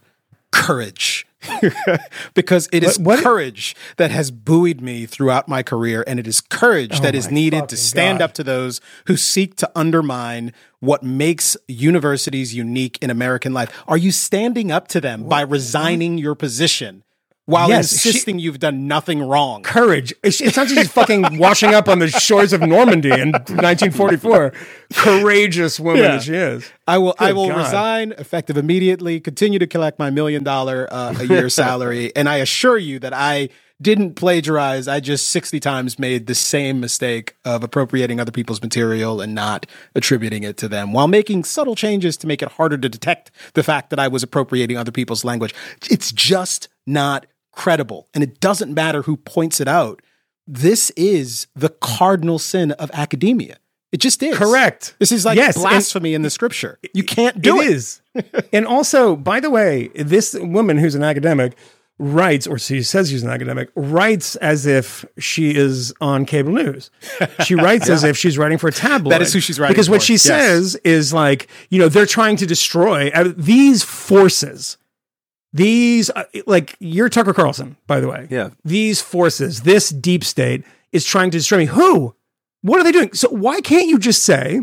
courage. (laughs) because it is What- what- courage that has buoyed me throughout my career, and it is courage oh that is Oh needed to stand God. up to those who seek to undermine what makes universities unique in American life. Are you standing up to them by resigning your position? While Yes, she- insisting you've done nothing wrong. Courage. It's, it's not just she's fucking (laughs) washing up on the shores of Normandy in 1944. Courageous woman Yeah. that she is. I will. I will God. resign effective immediately. Continue to collect my million dollar uh, a year (laughs) salary, and I assure you that I didn't plagiarize. I just sixty times made the same mistake of appropriating other people's material and not attributing it to them, while making subtle changes to make it harder to detect the fact that I was appropriating other people's language. It's just not credible, and it doesn't matter who points it out. This is the cardinal sin of academia. It just is. Correct. This is like Yes, blasphemy in the scripture. You can't do it. It is. and also, by the way, this woman who's an academic writes, or she says she's an academic, writes as if she is on cable news. She (laughs) writes as if she's writing for a tabloid. That is who she's writing Because what she yes. says is like, you know, they're trying to destroy uh, these forces. These, uh, like, you're Tucker Carlson, by the way. Yeah. These forces, this deep state is trying to destroy me. Who? What are they doing? So why can't you just say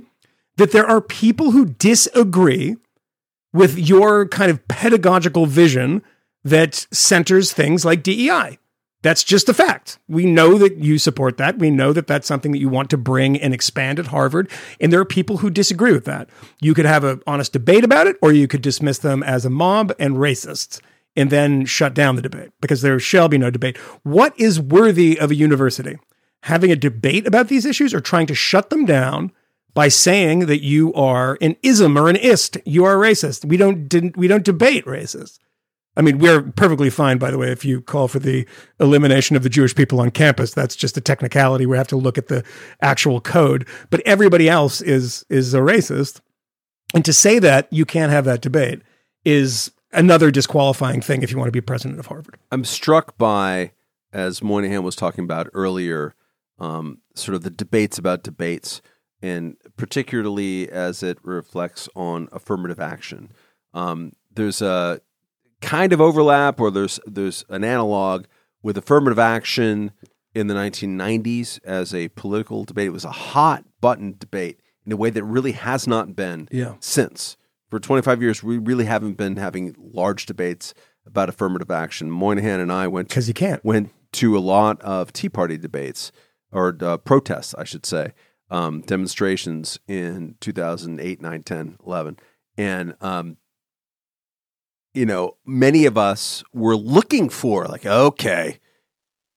that there are people who disagree with your kind of pedagogical vision that centers things like DEI? That's just a fact. We know that you support that. We know that that's something that you want to bring and expand at Harvard. And there are people who disagree with that. You could have an honest debate about it, or you could dismiss them as a mob and racists and then shut down the debate because there shall be no debate. What is worthy of a university? Having a debate about these issues or trying to shut them down by saying that you are an ism or an ist, you are racist. We don't didn't we don't debate racist. I mean, we're perfectly fine, by the way, if you call for the elimination of the Jewish people on campus. That's just a technicality. We have to look at the actual code. But everybody else is is a racist. And to say that you can't have that debate is another disqualifying thing if you want to be president of Harvard. I'm struck by, as Moynihan was talking about earlier, um, sort of the debates about debates, and particularly as it reflects on affirmative action. Um, there's a kind of overlap, or there's there's an analog with affirmative action in the 1990s as a political debate. It was a hot button debate in a way that really has not been Yeah. since. For 25 years, we really haven't been having large debates about affirmative action. Moynihan and I went Because you can't. went to a lot of Tea Party debates or uh, protests, I should say, um, demonstrations in 2008, 9, 10, 11. And, um, you know, many of us were looking for, like, okay,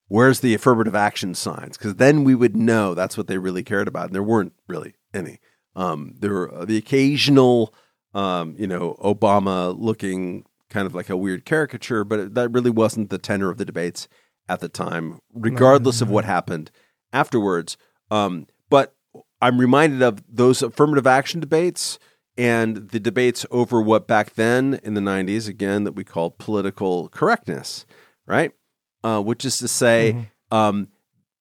where's the affirmative action signs? Because then we would know that's what they really cared about. And there weren't really any. Um, there were uh, the occasional, um, you know, Obama looking kind of like a weird caricature, but it- that really wasn't the tenor of the debates at the time, regardless of what happened afterwards. Um, but I'm reminded of those affirmative action debates and the debates over what back then in the 90s, again, that we called political correctness, right? Uh, which is to say, um,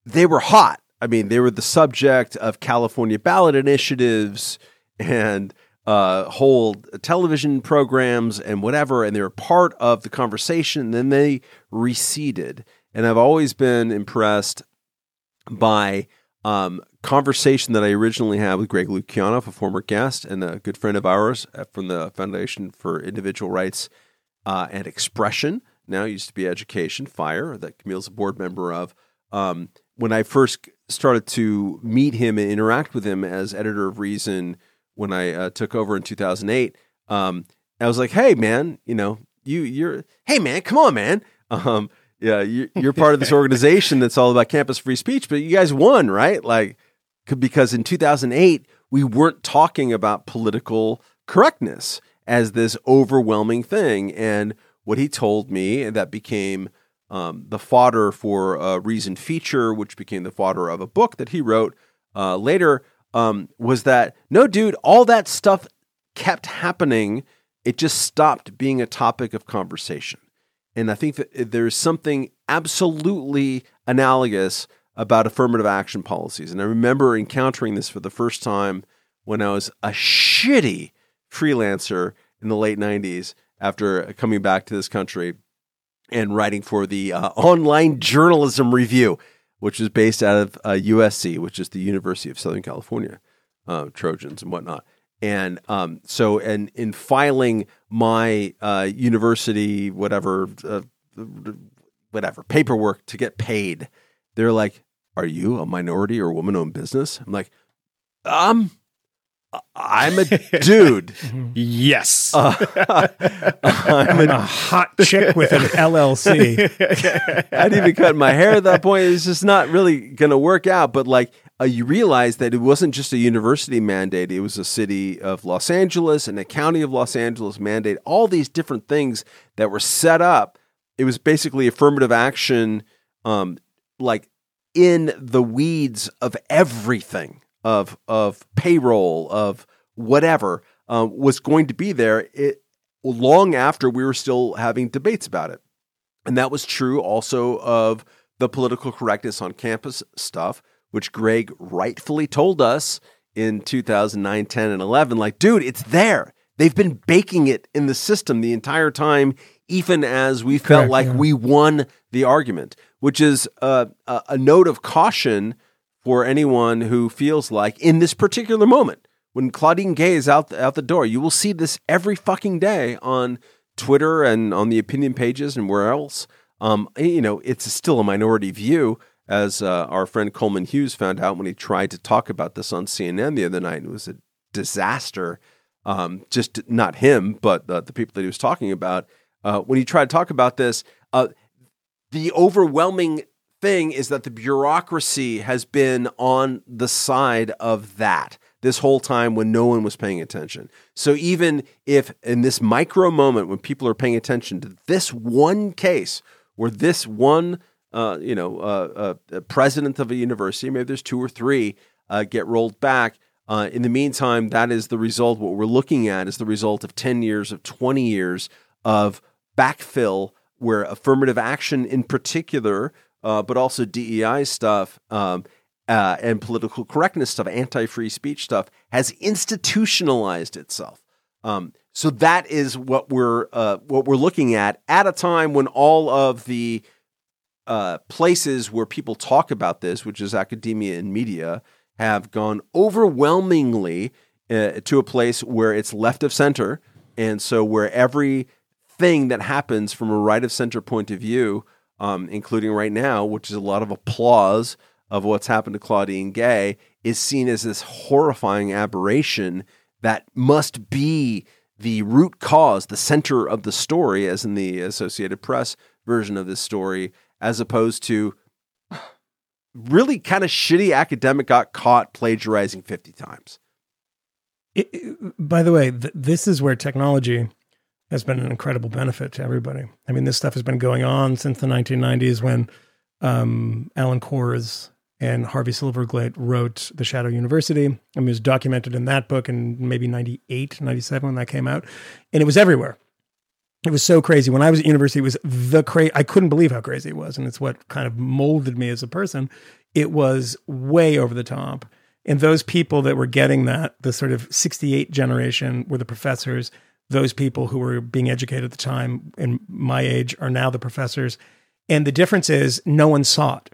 they were hot. I mean, they were the subject of California ballot initiatives and uh, whole television programs and whatever, and they were part of the conversation. Then they receded. And I've always been impressed by um, conversation that I originally had with Greg Lukianoff, a former guest and a good friend of ours from the Foundation for Individual Rights uh, and Expression. Now used to be Education Fire that Kmele's a board member of. Um, when I first started to meet him and interact with him as editor of Reason when I uh, took over in 2008, um, I was like, "Hey, man, you know, you you're hey, man, come on, man." Um, yeah, you, you're part of this (laughs) organization that's all about campus free speech, but you guys won, right? Like, because in 2008 we weren't talking about political correctness as this overwhelming thing, and what he told me that became um, the fodder for a reason feature, which became the fodder of a book that he wrote uh, later, um, was that no, dude, all that stuff kept happening. It just stopped being a topic of conversation. And I think that there's something absolutely analogous about affirmative action policies. And I remember encountering this for the first time when I was a shitty freelancer in the late 90s after coming back to this country and writing for the uh, Online Journalism Review, which is based out of uh, USC, which is the University of Southern California, uh, Trojans and whatnot. And um, so, and in filing my uh, university, whatever, uh, whatever paperwork to get paid. They're like, "Are you a minority or woman owned business?" I'm like, "Um, I'm a dude. (laughs) Yes. (laughs) Uh, I'm a a hot chick with an (laughs) LLC. I hadn't even cut my hair at that point. It's just not really going to work out. But like, uh, you realize that it wasn't just a university mandate; it was a city of Los Angeles and a county of Los Angeles mandate. All these different things that were set up. It was basically affirmative action, um, like in the weeds of everything of of payroll of whatever um, was going to be there. It long after we were still having debates about it. And that was true also of the political correctness on campus stuff, which Greg rightfully told us in 2009, 10, and 11 like, dude, it's there. They've been baking it in the system the entire time, even as we felt Correct, like yeah. we won the argument, which is a, a note of caution for anyone who feels like in this particular moment, when Claudine Gay is out out the door, you will see this every fucking day on Twitter and on the opinion pages and where else. Um, you know, it's still a minority view, as uh, our friend Coleman Hughes found out when he tried to talk about this on CNN the other night. It was a disaster. Um, just not him, but uh, the people that he was talking about. Uh, when he tried to talk about this, uh, the overwhelming thing is that the bureaucracy has been on the side of that this whole time when no one was paying attention. So even if in this micro moment when people are paying attention to this one case where this one, uh, you know, uh, uh, president of a university, maybe there's two or three, uh, get rolled back. Uh, in the meantime, that is the result. What we're looking at is the result of 10 years, of 20 years of backfill where affirmative action in particular, uh, but also DEI stuff um, uh, and political correctness stuff, anti free speech stuff, has institutionalized itself. Um, so that is what we're uh, what we're looking at at a time when all of the uh, places where people talk about this, which is academia and media, have gone overwhelmingly uh, to a place where it's left of center, and so where every thing that happens from a right of center point of view, um, including right now, which is a lot of applause of what's happened to Claudine Gay, is seen as this horrifying aberration that must be the root cause, the center of the story, as in the Associated Press version of this story, as opposed to really kind of shitty academic got caught plagiarizing 50 times. It- it- by the way, th- this is where technology has been an incredible benefit to everybody. I mean, this stuff has been going on since the 1990s when um, Alan Kors and Harvey Silverglate wrote The Shadow University. I mean, it was documented in that book in maybe 98, 97 when that came out. And it was everywhere. It was so crazy. When I was at university, it was the crazy. I couldn't believe how crazy it was. And it's what kind of molded me as a person. It was way over the top. And those people that were getting that, the sort of 68 generation, were the professors. Those people who were being educated at the time in my age are now the professors. And the difference is no one saw it.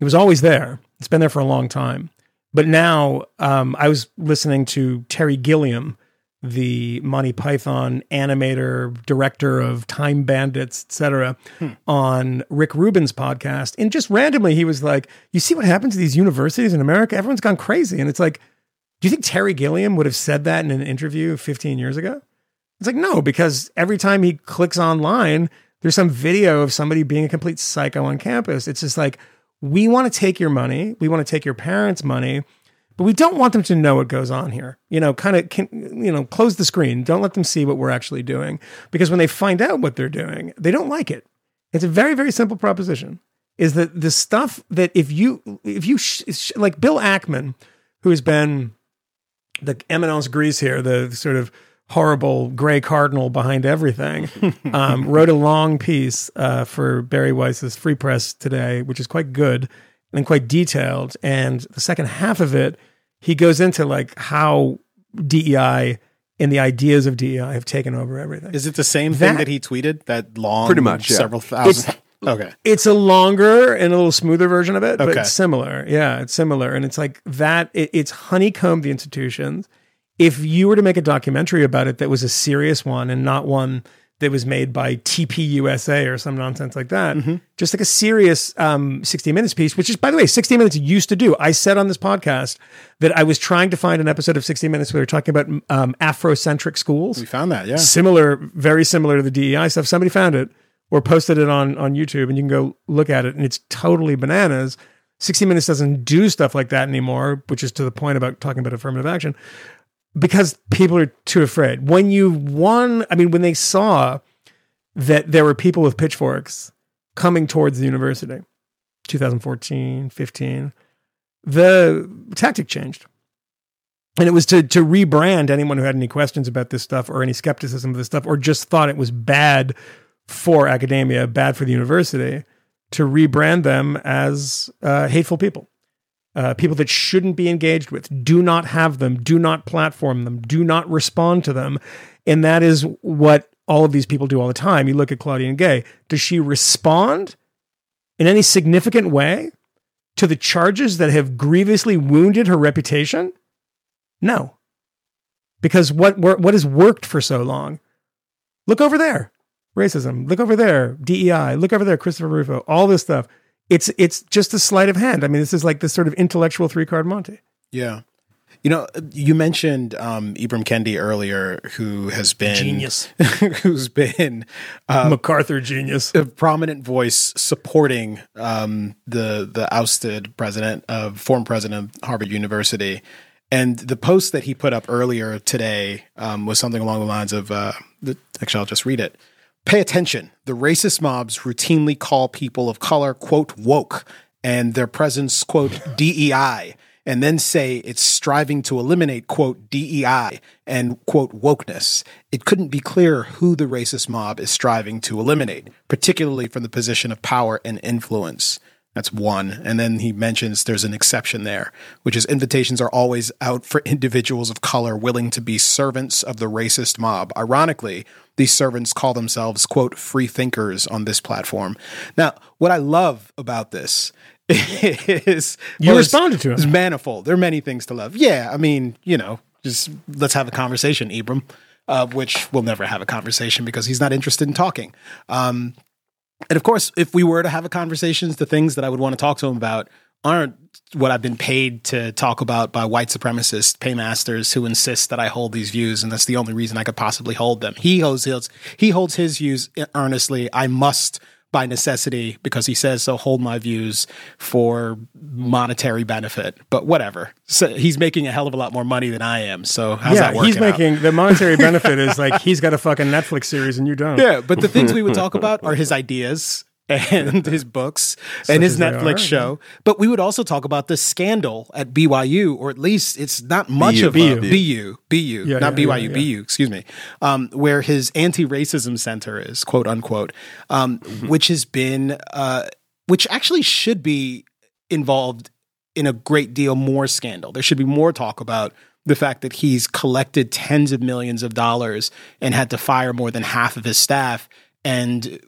It was always there. It's been there for a long time. But now um, I was listening to Terry Gilliam, the Monty Python animator, director of Time Bandits, etc., on Rick Rubin's podcast. And just randomly, he was like, You see what happens to these universities in America? Everyone's gone crazy. And it's like, Do you think Terry Gilliam would have said that in an interview 15 years ago? It's like, no, because every time he clicks online, there's some video of somebody being a complete psycho on campus. It's just like, we want to take your money. We want to take your parents' money, but we don't want them to know what goes on here. You know, kind of, you know, close the screen. Don't let them see what we're actually doing. Because when they find out what they're doing, they don't like it. It's a very, very simple proposition. Is that the stuff that if you, if you, sh- sh- like Bill Ackman, who has been the eminence grise here, the sort of horrible gray cardinal behind everything, (laughs) um, wrote a long piece uh, for Bari Weiss's Free Press today, which is quite good and quite detailed. And the second half of it, he goes into like how DEI and the ideas of DEI have taken over everything. Is it the same thing That- that he tweeted? That long, Pretty much, yeah. several thousand. okay. It's a longer and a little smoother version of it, but it's similar. Yeah, it's similar. And it's like that, it, it's honeycombed the institutions. If you were to make a documentary about it that was a serious one and not one that was made by TPUSA or some nonsense like that. Mm-hmm. Just like a serious um, 60 Minutes piece, which is, by the way, 60 Minutes used to do. I said on this podcast that I was trying to find an episode of 60 Minutes where they were talking about um, Afrocentric schools. We found that, yeah. Similar, very similar to the DEI stuff. Somebody found it or posted it on, on YouTube and you can go look at it and it's totally bananas. 60 Minutes doesn't do stuff like that anymore, which is to the point about talking about affirmative action because people are too afraid. When you won, I mean, when they saw that there were people with pitchforks coming towards the university, 2014, 15, the tactic changed. And it was to to rebrand anyone who had any questions about this stuff or any skepticism of this stuff or just thought it was bad for academia, bad for the university, to rebrand them as uh, hateful people uh, people that shouldn't be engaged with. Do not have them. Do not platform them. Do not respond to them. And that is what all of these people do all the time. You look at Claudine Gay. Does she respond in any significant way to the charges that have grievously wounded her reputation? No. Because what what has worked for so long? Look over there. Racism. Look over there. DEI. Look over there. Christopher Rufo. All this stuff it's it's just a sleight of hand. I mean, this is like this sort of intellectual three card Monte. Yeah. You know, you mentioned um, Ibram Kendi earlier, who has been Genius. (laughs) who's been uh, MacArthur genius. a prominent voice supporting um, the the ousted president of former president of Harvard University. And the post that he put up earlier today um, was something along the lines of, uh, the, actually, I'll just read it. Pay attention. The racist mobs routinely call people of color, quote, woke, and their presence, quote, (laughs) DEI, and then say it's striving to eliminate, quote, DEI and, quote, wokeness. It couldn't be clearer who the racist mob is striving to eliminate, particularly from the position of power and influence. That's one. And then he mentions there's an exception there, which is invitations are always out for individuals of color willing to be servants of the racist mob. Ironically, these servants call themselves, quote, free thinkers on this platform. Now, what I love about this (laughs) is You well, responded to him. It's manifold. There are many things to love. Yeah. I mean, you know, just let's have a conversation, Ibram, uh, which we'll never have a conversation because he's not interested in talking. Um, and of course, if we were to have a conversation, the things that I would want to talk to him about aren't what I've been paid to talk about by white supremacist paymasters who insist that I hold these views, and that's the only reason I could possibly hold them. He holds his he holds his views earnestly. I must, by necessity, because he says so, hold my views for monetary benefit. But whatever. So he's making a hell of a lot more money than I am. So how's yeah, that working he's out? making the monetary benefit is like he's got a fucking Netflix series and you don't. Yeah, but the things we would talk about are his ideas (laughs) and his books and his Netflix are, show. But we would also talk about the scandal at BYU, or at least it's not much BU, of a BU. BU, BU, Yeah, not yeah, BYU, yeah, yeah. BU, excuse me, um, where his anti-racism center is, quote unquote, um, Mm-hmm. which has been, uh, which actually should be involved in a great deal more scandal. There should be more talk about the fact that he's collected tens of millions of dollars and had to fire more than half of his staff. And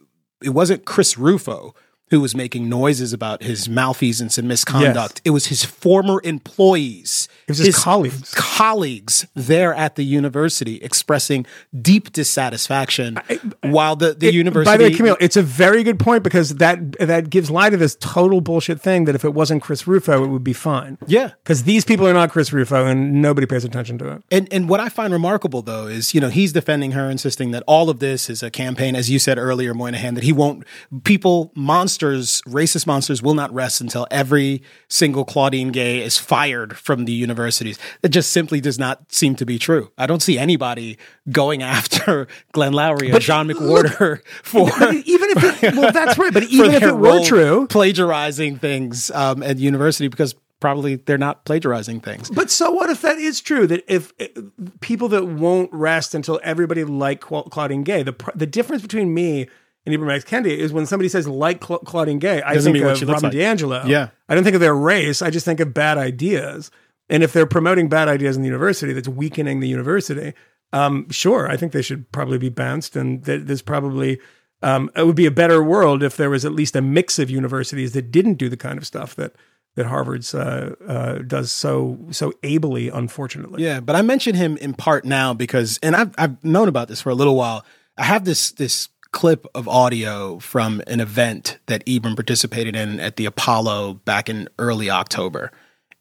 it wasn't Chris Rufo who was making noises about his malfeasance and misconduct. It was his former employees. It was his colleagues. Colleagues there at the university expressing deep dissatisfaction while the, the It- university By the way, Kmele, it's a very good point because that that gives lie to this total bullshit thing that if it wasn't Chris Rufo, it would be fine. Yeah. Because these people are not Chris Rufo and nobody pays attention to it. And and what I find remarkable though is, you know, he's defending her, insisting that all of this is a campaign, as you said earlier, Moynihan, that he won't people, monsters, racist monsters will not rest until every single Claudine Gay is fired from the universities. That just simply does not seem to be true. I don't see anybody going (laughs) after Glenn Loury or John McWhorter (laughs) for even if it, (laughs) well, that's right. But even if it were true, plagiarizing things um, at university because probably they're not plagiarizing things. But so what if that is true? That if, if people that won't rest until everybody like Cla- Claudine Gay, the pr- the difference between me and Ibram X. Kendi is when somebody says like Cla- Claudine Gay, I Doesn't think of Robin like. DiAngelo. Yeah, I don't think of their race. I just think of bad ideas. And if they're promoting bad ideas in the university, that's weakening the university. Um, sure, I think they should probably be bounced, and th- there's probably. Um, it would be a better world if there was at least a mix of universities that didn't do the kind of stuff that that Harvard's uh, uh, does so so ably, unfortunately. Yeah, but I mention him in part now because, and I've I've known about this for a little while. I have this this clip of audio from an event that Ibram participated in at the Apollo back in early October,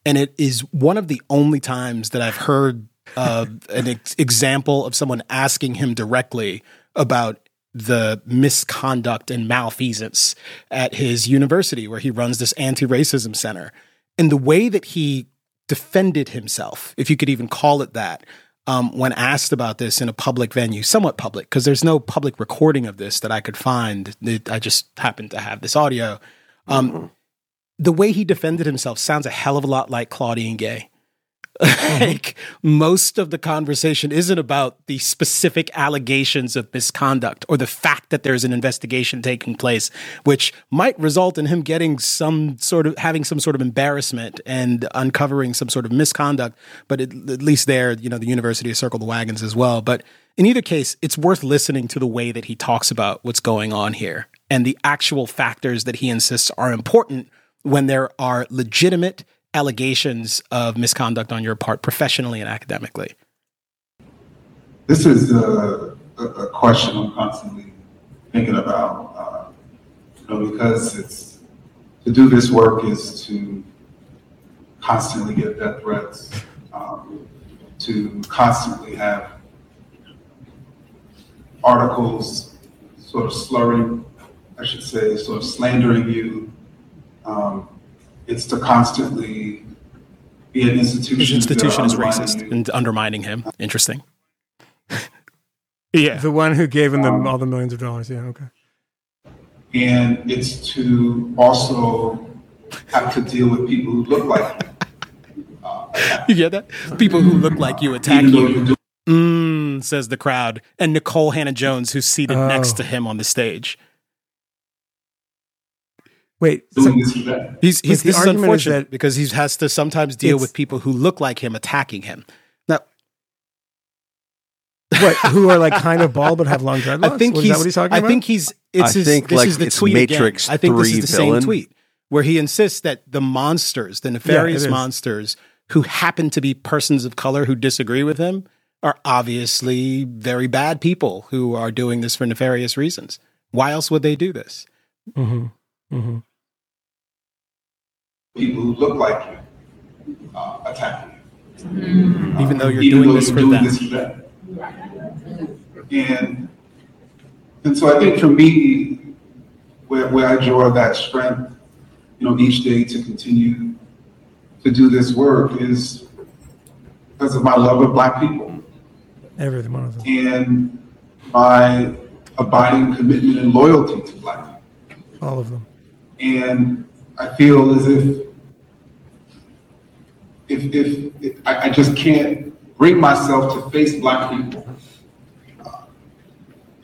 and it is one of the only times that I've heard uh, an ex- example of someone asking him directly about the misconduct and malfeasance at his university where he runs this anti-racism center. And the way that he defended himself if you could even call it that um, when asked about this in a public venue somewhat public because there's no public recording of this that i could find. I just happened to have this audio. Um, the way he defended himself sounds a hell of a lot like claudine gay. (laughs) Like most of the conversation isn't about the specific allegations of misconduct or the fact that there's an investigation taking place which might result in him getting some sort of having some sort of embarrassment and uncovering some sort of misconduct but at, at least there you know the university has circled the wagons as well. But in either case it's worth listening to the way that he talks about what's going on here and the actual factors that he insists are important when there are legitimate allegations of misconduct on your part professionally and academically. This is a, a, question I'm constantly thinking about, uh, you know, because it's to do this work is to constantly get death threats, um, to constantly have articles sort of slurring, I should say, sort of slandering you. Um, it's to constantly be an institution. His institution is racist and undermining him. Interesting. yeah. The one who gave him the, Um, all the millions of dollars. Yeah, okay. And it's to also have to deal with people who look like you. Uh, (laughs) You get that? People who look like you attack you. you're Mm, says the crowd. And Nikole Hannah Jones, who's seated Oh. next to him on the stage. Wait, so, doing this. He's, he's the this is argument is unfortunate that because he has to sometimes deal with people who look like him attacking him. Now, what? Who are like kind of bald but have long dreadlocks? I think Was he's. that what he's talking I about? think he's. It's I his, think, this like, is the it's tweet Matrix again. I think this is the villain. same tweet where he insists that the monsters, the nefarious is. monsters, who happen to be persons of color who disagree with him, are obviously very bad people who are doing this for nefarious reasons. Why else would they do this? Mhm, mhm. people who look like you uh, attacking you. Even though you're even doing though this you're for doing them. this event. And and so I think for me, where where I draw that strength, you know, each day to continue to do this work is because of my love of Black people Every one of them. and my abiding commitment and loyalty to Black people. All of them. And I feel as if if, if, if I, I just can't bring myself to face black people uh,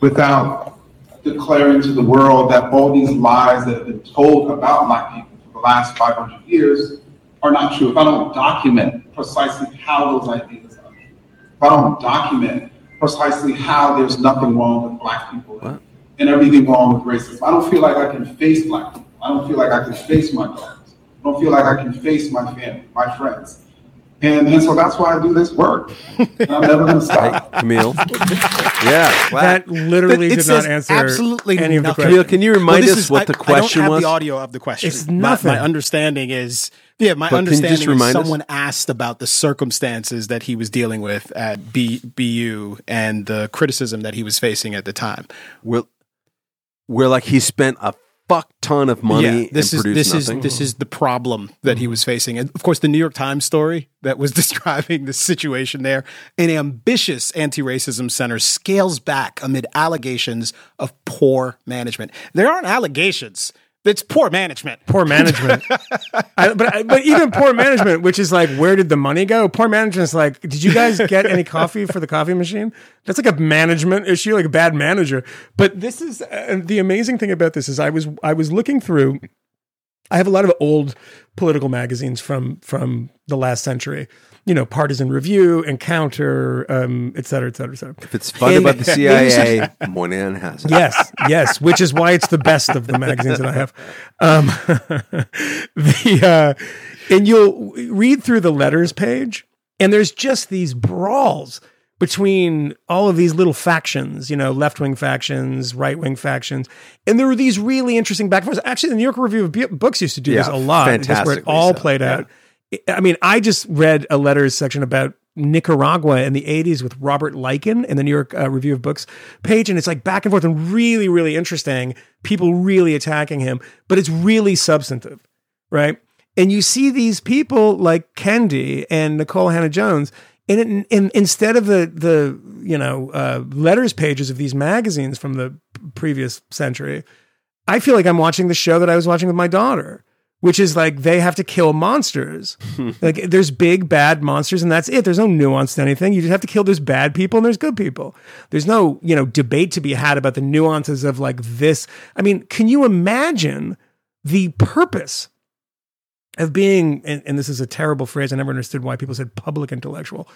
without declaring to the world that all these lies that have been told about black people for the last 500 years are not true. If I don't document precisely how those ideas are, if I don't document precisely how there's nothing wrong with black people What? and everything wrong with racism, I don't feel like I can face black people. I don't feel like I can face my daughters. I don't feel like I can face my family, my friends. And, and so that's why I do this work. And (laughs) I'm never going to Right, stop. Kmele? (laughs) yeah. Wow. That literally It did not answer absolutely any of the nothing. questions. Kmele, can you remind this us is- what I- the question I don't have was? the audio of the question. It's My- nothing. My, understanding is, yeah, my But can you just understanding is remind us? someone asked about the circumstances that he was dealing with at B, BU and the criticism that he was facing at the time. We're, we're like he spent a fuck ton of money yeah, this is this nothing. is this is the problem that he was facing, and of course, the New York Times story that was (laughs) describing the situation there. An ambitious anti-racism center scales back amid allegations of poor management. There aren't allegations. It's poor management. poor management. (laughs) I, but I- but even poor management, which is like, where did the money go? Poor management is like, did you guys get any coffee for the coffee machine? That's like a management issue, like a bad manager. But this is uh, the amazing thing about this is I was I was looking through. I have a lot of old political magazines from from the last century. You know, Partisan Review, Encounter, um, et cetera, et cetera, et cetera. if it's funded about the CIA, (laughs) Moynihan has it. yes, yes, which is why it's the best of the magazines that I have. Um, (laughs) the uh, and you'll read through the letters page, and there's just these brawls between all of these little factions, you know, left wing factions, right wing factions. And there were these really interesting back and forth. Actually, the New York Review of Books used to do this a lot. That's where it all so, played yeah. out. I mean, I just read a letters section about Nicaragua in the 80s with Robert Leiken in the New York uh, Review of Books page. And it's like back and forth and really, really interesting. People really attacking him, but it's really substantive, right? And you see these people like Kendi and Nikole Hannah Jones. And, it, and instead of the the you know uh, letters pages of these magazines from the previous century, I feel like I'm watching the show that I was watching with my daughter, which is like they have to kill monsters. (laughs) like there's big bad monsters and that's it. There's no nuance to anything. You just have to kill there's bad people and there's good people. There's no, you know, debate to be had about the nuances of like this. I mean, can you imagine the purpose of being and, and this is a terrible phrase. I never understood why people said public intellectual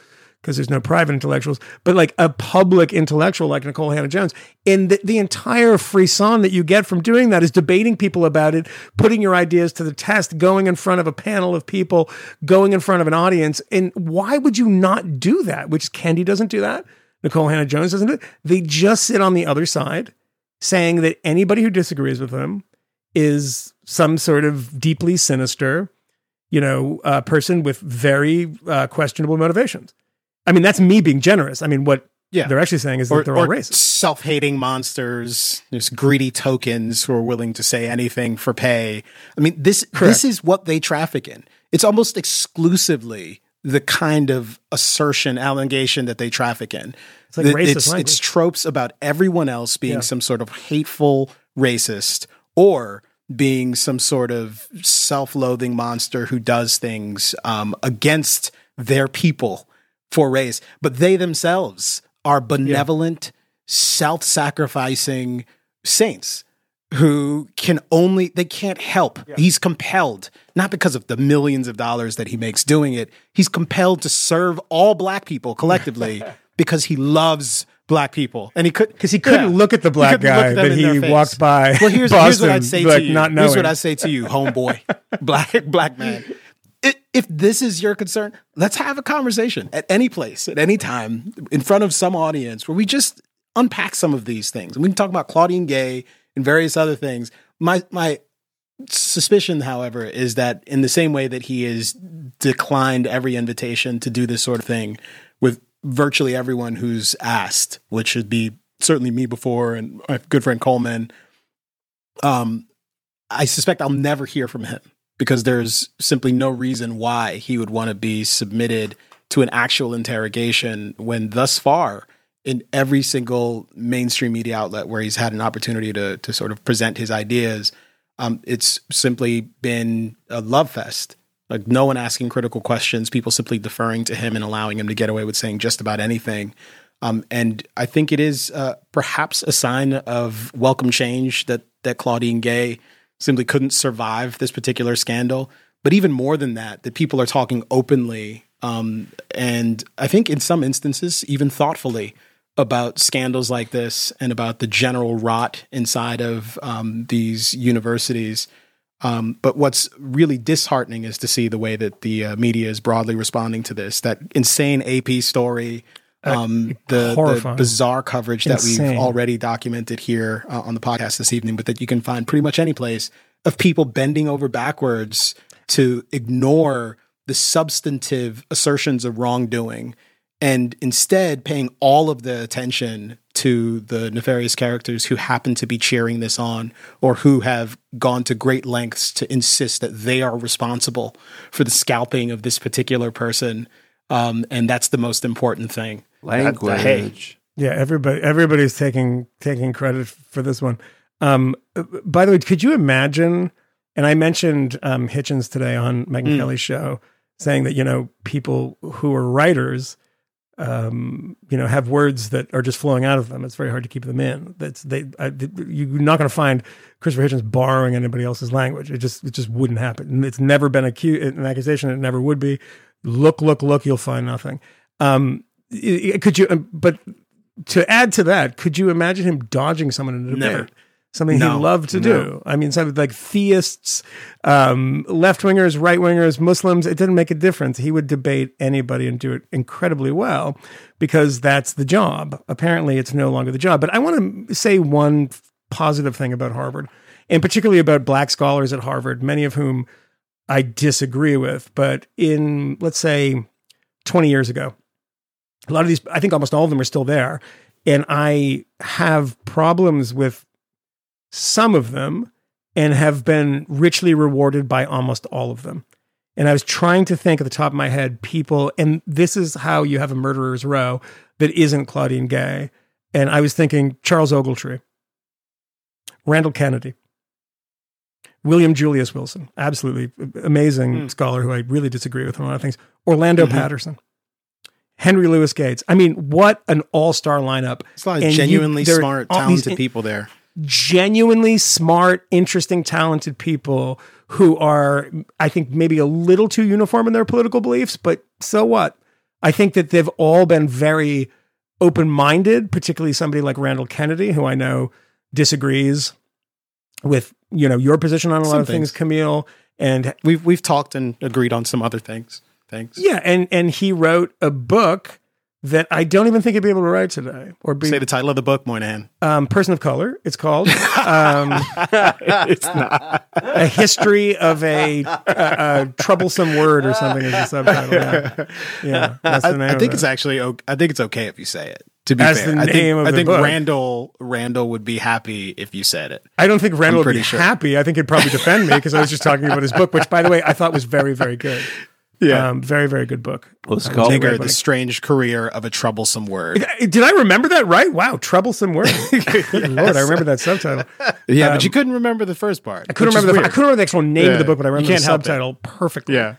because there's no private intellectuals, but like a public intellectual like Nikole Hannah Jones. And the, the entire frisson that you get from doing that is debating people about it, putting your ideas to the test, going in front of a panel of people, going in front of an audience. And why would you not do that? Which Kendi doesn't do that. Nikole Hannah Jones doesn't do it. They just sit on the other side saying that anybody who disagrees with them is some sort of deeply sinister, you know, uh, person with very uh, questionable motivations. I mean, that's me being generous. I mean, what Yeah. they're actually saying is or, that they're all racist. self-hating monsters. There's greedy tokens who are willing to say anything for pay. I mean, this this is what they traffic in. It's almost exclusively the kind of assertion, allegation that they traffic in. It's like Th- racist it's, language. it's tropes about everyone else being Yeah. some sort of hateful racist or being some sort of self-loathing monster who does things um, against their people for race, but they themselves are benevolent, self-sacrificing saints who can only they can't help. He's compelled, not because of the millions of dollars that he makes doing it. He's compelled to serve all black people collectively (laughs) because he loves black people. And he could Because he couldn't look at the black guy that he walked by. Well, here's, here's what I'd say like, to you. Not knowing. here's what I say to you, homeboy, (laughs) black black man. If this is your concern, let's have a conversation at any place, at any time, in front of some audience where we just unpack some of these things. And we can talk about Claudine Gay and various other things. My my suspicion, however, is that in the same way that he has declined every invitation to do this sort of thing with virtually everyone who's asked, which should be certainly me before and my good friend Coleman, um, I suspect I'll never hear from him because there's simply no reason why he would want to be submitted to an actual interrogation when thus far in every single mainstream media outlet where he's had an opportunity to to sort of present his ideas, um, it's simply been a love fest. Like no one asking critical questions, people simply deferring to him and allowing him to get away with saying just about anything. Um, and I think it is uh, perhaps a sign of welcome change that that Claudine Gay simply couldn't survive this particular scandal. But even more than that, that people are talking openly um, and I think in some instances even thoughtfully about scandals like this and about the general rot inside of um, these universities. Um, but what's really disheartening is to see the way that the uh, media is broadly responding to this. That insane AP story, um, the, the bizarre coverage that Insane. we've already documented here uh, on the podcast this evening, but that you can find pretty much any place of people bending over backwards to ignore the substantive assertions of wrongdoing and instead paying all of the attention to the nefarious characters who happen to be cheering this on or who have gone to great lengths to insist that they are responsible for the scalping of this particular person. Um, and that's the most important thing. That- that, hey, Language. Yeah, everybody everybody's taking taking credit for this one. Um, by the way, could you imagine? And I mentioned um, Hitchens today on Megyn Mm. Kelly's show, saying that you know people who are writers, um, you know, have words that are just flowing out of them. It's very hard to keep them in. That's they. I, you're not going to find Christopher Hitchens borrowing anybody else's language. It just it just wouldn't happen. And It's never been acu- an accusation. It never would be. Look, look, look. You'll find nothing. Um, i- i- could you? um, But to add to that, could you imagine him dodging someone in a debate? Never. something No, he loved to no. do. I mean, something like theists, um, left wingers, right wingers, Muslims, it didn't make a difference. He would debate anybody and do it incredibly well because that's the job. Apparently, it's no longer the job. But I want to say one positive thing about Harvard, and particularly about black scholars at Harvard, many of whom I disagree with. But in, let's say, 20 years ago, a lot of these, I think almost all of them are still there. And I have problems with some of them and have been richly rewarded by almost all of them. And I was trying to think at the top of my head, people, and this is how you have a murderer's row that isn't Claudine Gay. And I was thinking Charles Ogletree, Randall Kennedy, William Julius Wilson, absolutely amazing Hmm. scholar who I really disagree with on a lot of things. Orlando Mhm. Patterson, Henry Louis Gates. I mean, what an all-star lineup! It's a lot of And genuinely they're smart, these- talented people there. genuinely smart, interesting, talented people who are, I think, maybe a little too uniform in their political beliefs, but so what? I think that they've all been very open minded, particularly somebody like Randall Kennedy, who I know disagrees with you know your position on a lot of things, things. Kmele. And We've we've talked and agreed on some other things. Thanks. yeah, and and he wrote a book that I don't even think he'd be able to write today or be Say the title of the book, Moynihan. um, person of color. It's called. Um, (laughs) it's not. a history of a, a, a troublesome word or something as a subtitle. Yeah, (laughs) yeah that's the name. I, I think it. it's actually. I think it's okay if you say it. To be As fair, the I think, I think. Randall Randall would be happy if you said it. I don't think Randall would be sure. happy. I think he'd probably defend me because I was just talking about his book, which, by the way, I thought was very, very good. Um, very, very good book. What's it Um, called? Jake the strange career of a troublesome word. (laughs) Did I remember that right? Wow, troublesome word. (laughs) Good Lord, I remember that subtitle. (laughs) Yeah, Um, but you couldn't remember the first part. I couldn't remember the I couldn't remember the actual name of Yeah. the book, but I remember the can't help it. subtitle perfectly. Yeah,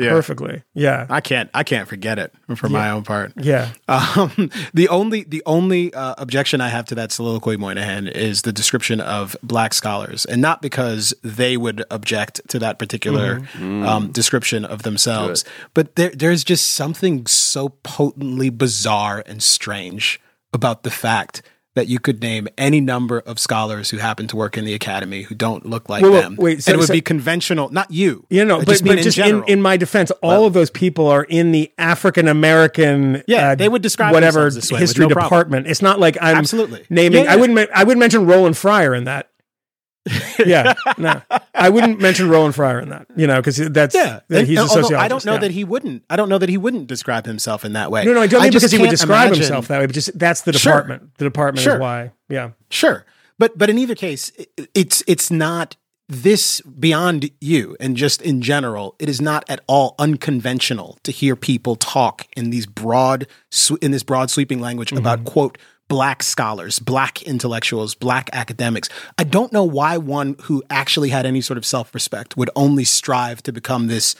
yeah. perfectly. Yeah, I can't. I can't forget it for my own part. yeah. Um, (laughs) the only the only uh, objection I have to that soliloquy, Moynihan, is the description of black scholars, and not because they would object to that particular um, description of themselves, but there, there's just something so potently bizarre and strange about the fact that you could name any number of scholars who happen to work in the academy who don't look like whoa, them. wait, so- and it would so- be conventional, not you. You know, but, mean but just in, in my defense, all of those people are in the African American, Yeah, uh, they would describe whatever history no problem. department. It's not like I'm Absolutely. naming. Yeah, I wouldn't. I wouldn't mention Roland Fryer in that. (laughs) yeah, no, I wouldn't mention Roland Fryer in that. You know, because that's Yeah, And- he's a sociologist. I don't know yeah. that he wouldn't. I don't know that he wouldn't describe himself in that way. No, no, I don't mean because he would describe imagine- himself that way. But just that's the Sure. department. The department Sure. is why. Yeah. Sure, but but in either case, i- it's it's not this beyond you and just in general. It is not at all unconventional to hear people talk in these broad in this broad sweeping language Mm-hmm. about quote black scholars, black intellectuals, black academics. I don't know why one who actually had any sort of self respect would only strive to become this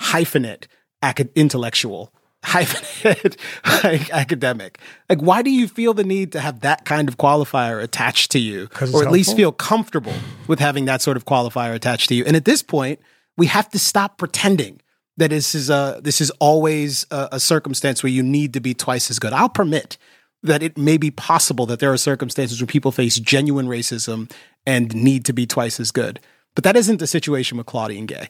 hyphenate acad- intellectual (laughs) hyphenate like, academic. Like, why do you feel the need to have that kind of qualifier attached to you, or at least feel comfortable with having that sort of qualifier attached to you? And at this point, we have to stop pretending that this is a this is always a, a circumstance where you need to be twice as good. I'll permit that it may be possible that there are circumstances where people face genuine racism and need to be twice as good, but that isn't the situation with Claudine Gay.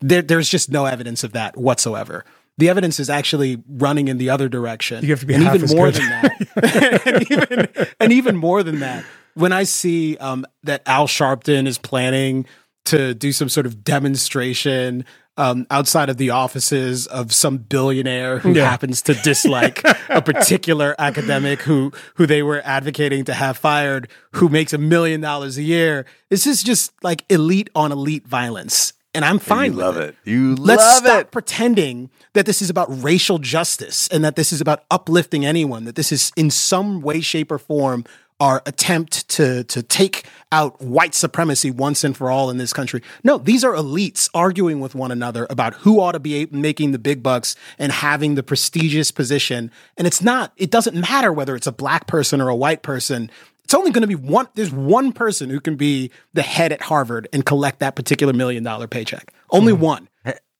There, there's just no evidence of that whatsoever. The evidence is actually running in the other direction. You have to be and even more good. than that. (laughs) and, even, and even more than that, when I see um, that Al Sharpton is planning to do some sort of demonstration um, outside of the offices of some billionaire who Yeah. happens to dislike a (laughs) particular academic who who they were advocating to have fired, who makes a million dollars a year. This is just like elite on elite violence, and I'm fine You with love it. it. You Let's love stop it. pretending that this is about racial justice and that this is about uplifting anyone, that this is in some way, shape, or form our attempt to, to take out white supremacy once and for all in this country. No, these are elites arguing with one another about who ought to be making the big bucks and having the prestigious position. And it's not, it doesn't matter whether it's a black person or a white person. It's only going to be one, there's one person who can be the head at Harvard and collect that particular million dollar paycheck. Only hmm. one.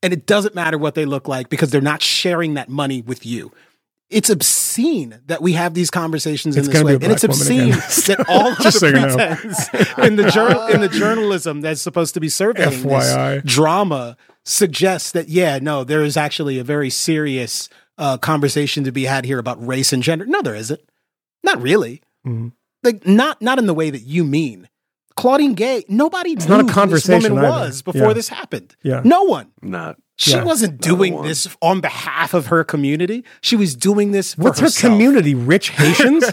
And it doesn't matter what they look like because they're not sharing that money with you. It's obscene that we have these conversations It's in this way, and it's obscene (laughs) that all of Just so the you know. pretense (laughs) in the journal in the journalism that's supposed to be surveying FYI. this drama suggests that yeah, no, there is actually a very serious uh, conversation to be had here about race and gender. No, there isn't. Not really. Mhm. Like not not in the way that you mean. Claudine Gay, nobody It's knew not a who this conversation woman either. was before Yeah. this happened. Yeah. No one. Not. She Yeah. wasn't doing one. this on behalf of her community. She was doing this for What's her community? Rich (laughs) Haitians?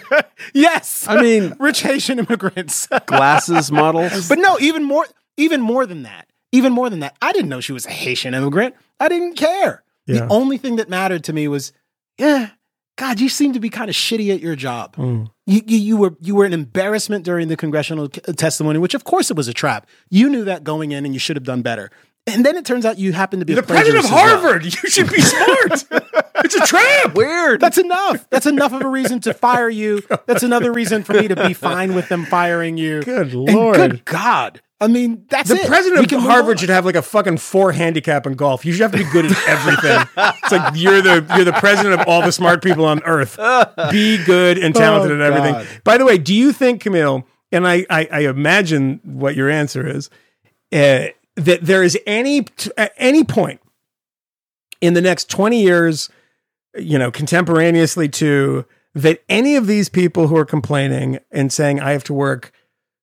yes. I mean, (laughs) rich Haitian immigrants. (laughs) glasses models. but no, even more even more than that. Even more than that. I didn't know she was a Haitian immigrant. I didn't care. Yeah. The only thing that mattered to me was, yeah, God, you seem to be kind of shitty at your job. Mm. You, you, you were you were an embarrassment during the congressional testimony, which of course it was a trap. You knew that going in, and you should have done better. And then it turns out you happen to be the a president of plagiarist as well. Harvard. You should be smart. it's a trap. Weird. That's enough. That's enough of a reason to fire you. That's another reason for me to be fine with them firing you. Good And lord. good God. I mean, that's the it. President can of Harvard should have like a fucking four handicap in golf. You should have to be good at everything. it's like you're the you're the president of all the smart people on earth. Be good and talented Oh, at everything. God. By the way, do you think Kmele? And I I, I imagine what your answer is uh, that there is any at any point in the next twenty years, you know, contemporaneously to that any of these people who are complaining and saying I have to work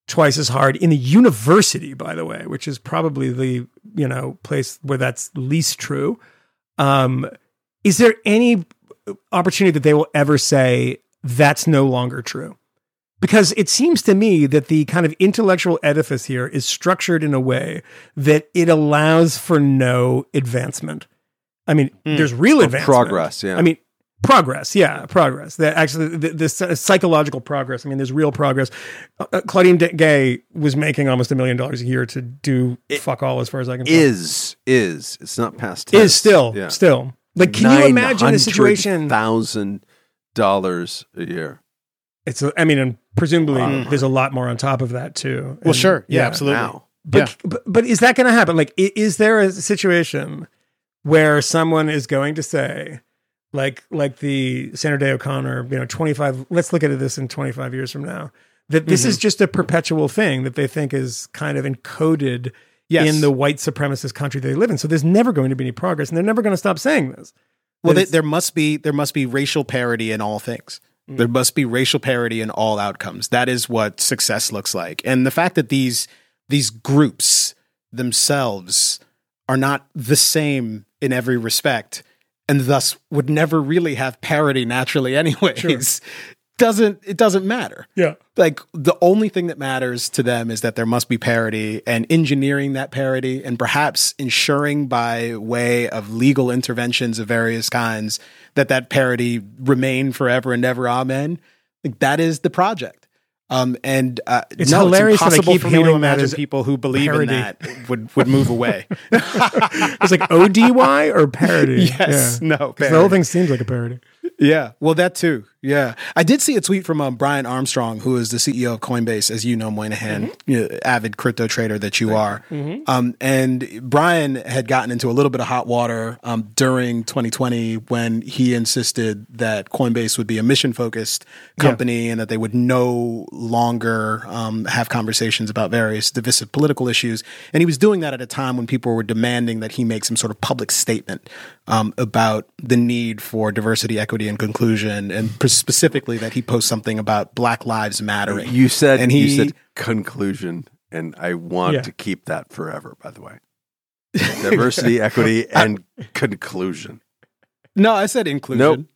twice as hard in the university, by the way, which is probably the you know place where that's least true. Um, is there any opportunity that they will ever say that's no longer true? Because it seems to me that the kind of intellectual edifice here is structured in a way that it allows for no advancement. I mean, there's real advancement. progress, yeah. I mean, progress. Yeah, progress. That actually, the, the psychological progress. I mean, there's real progress. Uh, Claudine D- Gay was making almost a million dollars a year to do fuck all, as far as I can tell. is is it's not past is still Yeah. still like. Can you imagine a situation? Thousand dollars a year. It's. A, I mean, and presumably Wow. there's a lot more on top of that too. Well, And- sure. Yeah, absolutely. Now. But, but but is that going to happen? Like, is there a situation where someone is going to say, like like the Sandra Day O'Connor, you know, twenty five? Let's look at this in twenty five years from now. That this Mm-hmm. is just a perpetual thing that they think is kind of encoded Yes. in the white supremacist country they live in. So there's never going to be any progress, and they're never going to stop saying this. Well, they, there must be there must be racial parity in all things. Mm. There must be racial parity in all outcomes. That is what success looks like. And the fact that these these groups themselves are not the same in every respect, and thus would never really have parity naturally, (laughs) anyways. Doesn't it doesn't matter? yeah. like the only thing that matters to them is that there must be parity and engineering that parity and perhaps ensuring by way of legal interventions of various kinds that that parody remain forever and ever amen like that is the project um and uh, It's no, hilarious that I impossible keep for me to imagine people who believe parody. in that would would move away (laughs) It's like ODY or parody. (laughs) Yes. Yeah. No, 'Cause The whole thing seems like a parody. Yeah, well, that too. Yeah, I did see a tweet from um, Brian Armstrong, who is the CEO of Coinbase, as you know, Moynihan, you know, avid crypto trader that you are. Um, and Brian had gotten into a little bit of hot water um, during 2020 when he insisted that Coinbase would be a mission focused company and that they would no longer um, have conversations about various divisive political issues. And he was doing that at a time when people were demanding that he make some sort of public statement um, about the need for diversity, equity, and conclusion, and specifically that he post something about Black Lives Mattering. You said and you he said conclusion, and I want Yeah. to keep that forever. By the way, (laughs) diversity, equity, and conclusion. no, I said inclusion. Nope.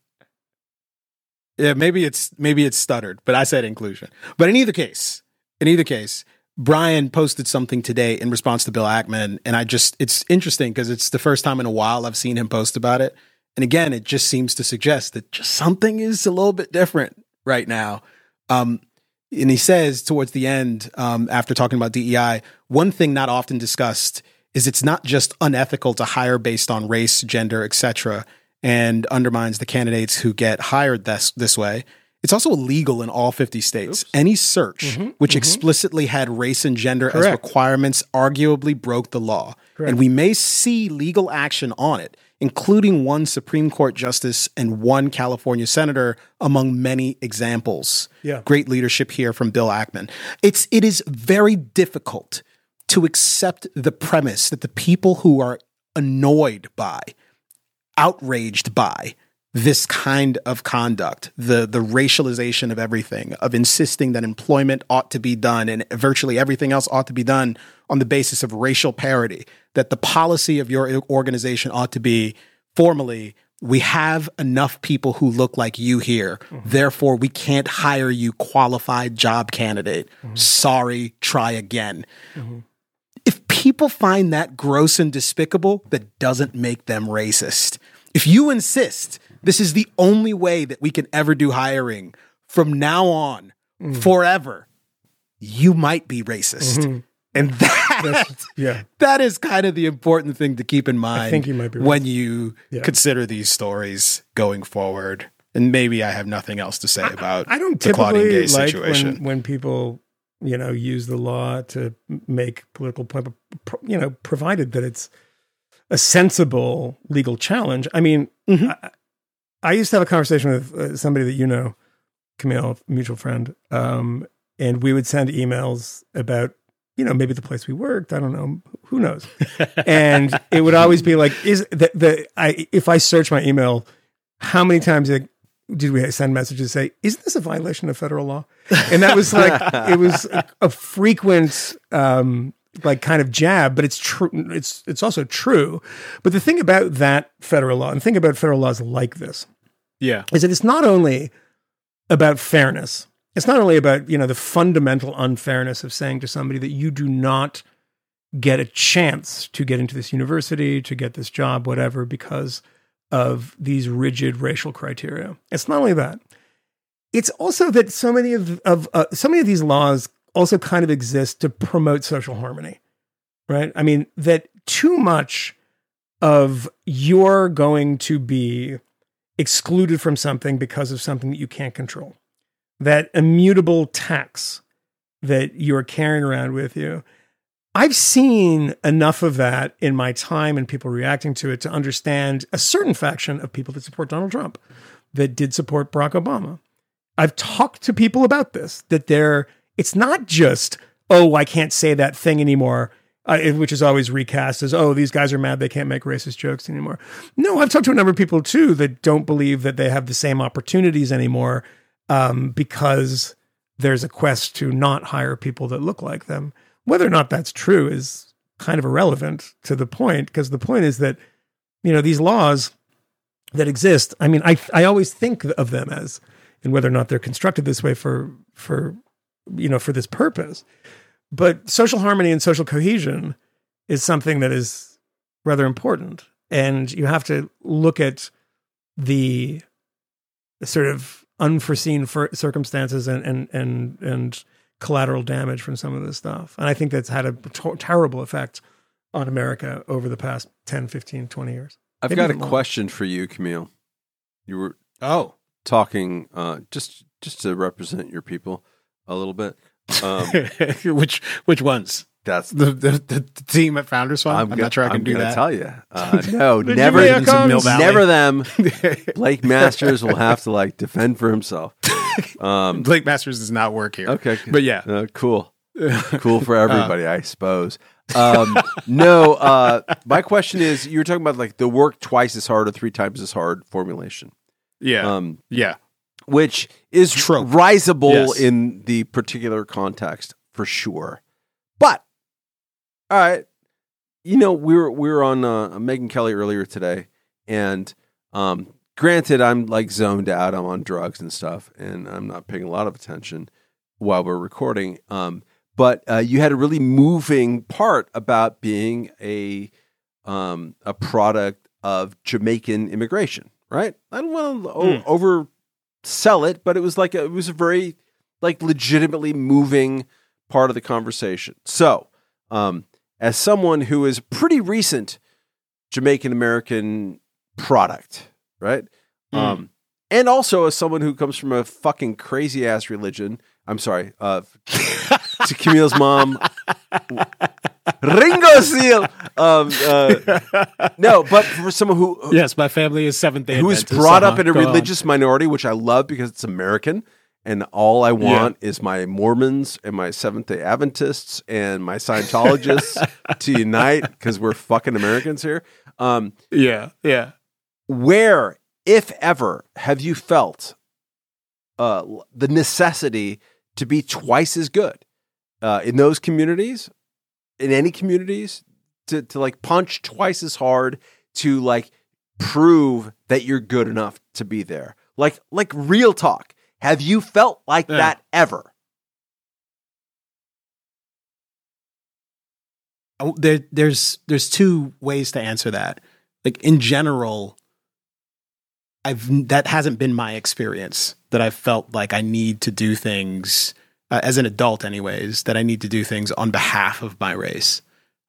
Yeah, maybe it's maybe it's stuttered, but I said inclusion. But in either case, in either case, Brian posted something today in response to Bill Ackman, and I just it's interesting because it's the first time in a while I've seen him post about it. And again, it just seems to suggest that just something is a little bit different right now. Um, and he says towards the end, um, after talking about DEI, one thing not often discussed is it's not just unethical to hire based on race, gender, etc., and undermines the candidates who get hired this this way. It's also illegal in all 50 states. Any search which explicitly had race and gender as requirements arguably broke the law. And we may see legal action on it including one Supreme Court justice and one California senator, among many examples. Yeah. Great leadership here from Bill Ackman. It's it is very difficult to accept the premise that the people who are annoyed by, outraged by this kind of conduct, the the racialization of everything, of insisting that employment ought to be done and virtually everything else ought to be done on the basis of racial parity, that the policy of your organization ought to be formally we have enough people who look like you here. Mm-hmm. Therefore, we can't hire you qualified job candidate. Mm-hmm. Sorry, try again. Mm-hmm. If people find that gross and despicable, that doesn't make them racist. If you insist this is the only way that we can ever do hiring from now on forever, you might be racist. And (laughs) that yeah. that is kind of the important thing to keep in mind think you might be right. when you Yeah. consider these stories going forward. And maybe I have nothing else to say about I don't the Claudine Gay like situation. when, when people, you know, use the law to make political you know, provided that it's a sensible legal challenge. I mean, Mm-hmm. I, I used to have a conversation with uh, somebody that you know, Kmele, mutual friend, um, and we would send emails about, you know, maybe the place we worked. I don't know, who knows, and (laughs) it would always be like, is the the I if I search my email, how many times did did we send messages say, "Isn't this a violation of federal law?" And that was like it was a, a frequent um, like kind of jab, but it's true. It's it's also true. But the thing about that federal law, and think about federal laws like this, yeah. is that it's not only about fairness. It's not only about you know the fundamental unfairness of saying to somebody that you do not get a chance to get into this university, to get this job, whatever, because of these rigid racial criteria. It's not only that. It's also that so many of, of uh, so many of these laws also kind of exist to promote social harmony, right? I mean that too much of you're going to be excluded from something because of something that you can't control. That immutable tax that you're carrying around with you. I've seen enough of that in my time and people reacting to it to understand a certain faction of people that support Donald Trump that did support Barack Obama. I've talked to people about this that they're it's not just oh I can't say that thing anymore uh, which is always recast as oh these guys are mad they can't make racist jokes anymore. No, I've talked to a number of people too that don't believe that they have the same opportunities anymore um, because there's a quest to not hire people that look like them. Whether or not that's true is kind of irrelevant to the point because the point is that you know these laws that exist. I mean, I I always think of them as and whether or not they're constructed this way for for you know for this purpose. But social harmony and social cohesion is something that is rather important, and you have to look at the sort of unforeseen fir- circumstances and and and and collateral damage from some of this stuff. And I think that's had a t- terrible effect on America over the past 10, 15, 20 years. I've Maybe got a even more. question for you, Kmele. You were Oh. talking uh, just just to represent your people a little bit. Um, (laughs) which which ones? that's The the, the, team at Founders Fund? I'm, gonna- not sure I can I'm do that. Tell you, (laughs) uh, no, never, Jamaica comes. Mill Valley. never them. (laughs) Blake Masters will have to like defend for himself. Um, Blake Masters does not work here. okay, But yeah. uh, cool, cool for everybody, I suppose. Um, no, uh, my question is: you were talking about like the work twice as hard or three times as hard formulation, Yeah. um, yeah. Which is Trope. risable Yes. in the particular context for sure. But all right, you know we were we were on uh, Megyn Kelly earlier today, and um, granted, I'm like zoned out. I'm on drugs and stuff, and I'm not paying a lot of attention while we're recording. Um, but uh, you had a really moving part about being a um, a product of Jamaican immigration, right? I don't want to o- over sell it, but it was like a, it was a very like legitimately moving part of the conversation. So, um, as someone who is pretty recent Jamaican American product, right? Um, and also as someone who comes from a fucking crazy ass religion. I'm sorry, uh, (laughs) to Kmele's mom, Ringo Seal. um, uh, no, but for someone who yes, my family is Seventh Day. who Adventist, brought up in a Go on. religious minority, which I love because it's American, and all I want is my Mormons and my Seventh Day Adventists and my Scientologists (laughs) to unite because we're fucking Americans here. Um, Yeah, yeah. where, if ever, have you felt uh, the necessity to be twice as good uh, in those communities, in any communities, to, to like punch twice as hard to like prove that you're good enough to be there? Like, like real talk. Have you felt like Yeah. that ever? Oh, there, there's there's two ways to answer that. Like in general, I've that hasn't been my experience. That I've felt like I need to do things uh, as an adult, anyways. That I need to do things on behalf of my race,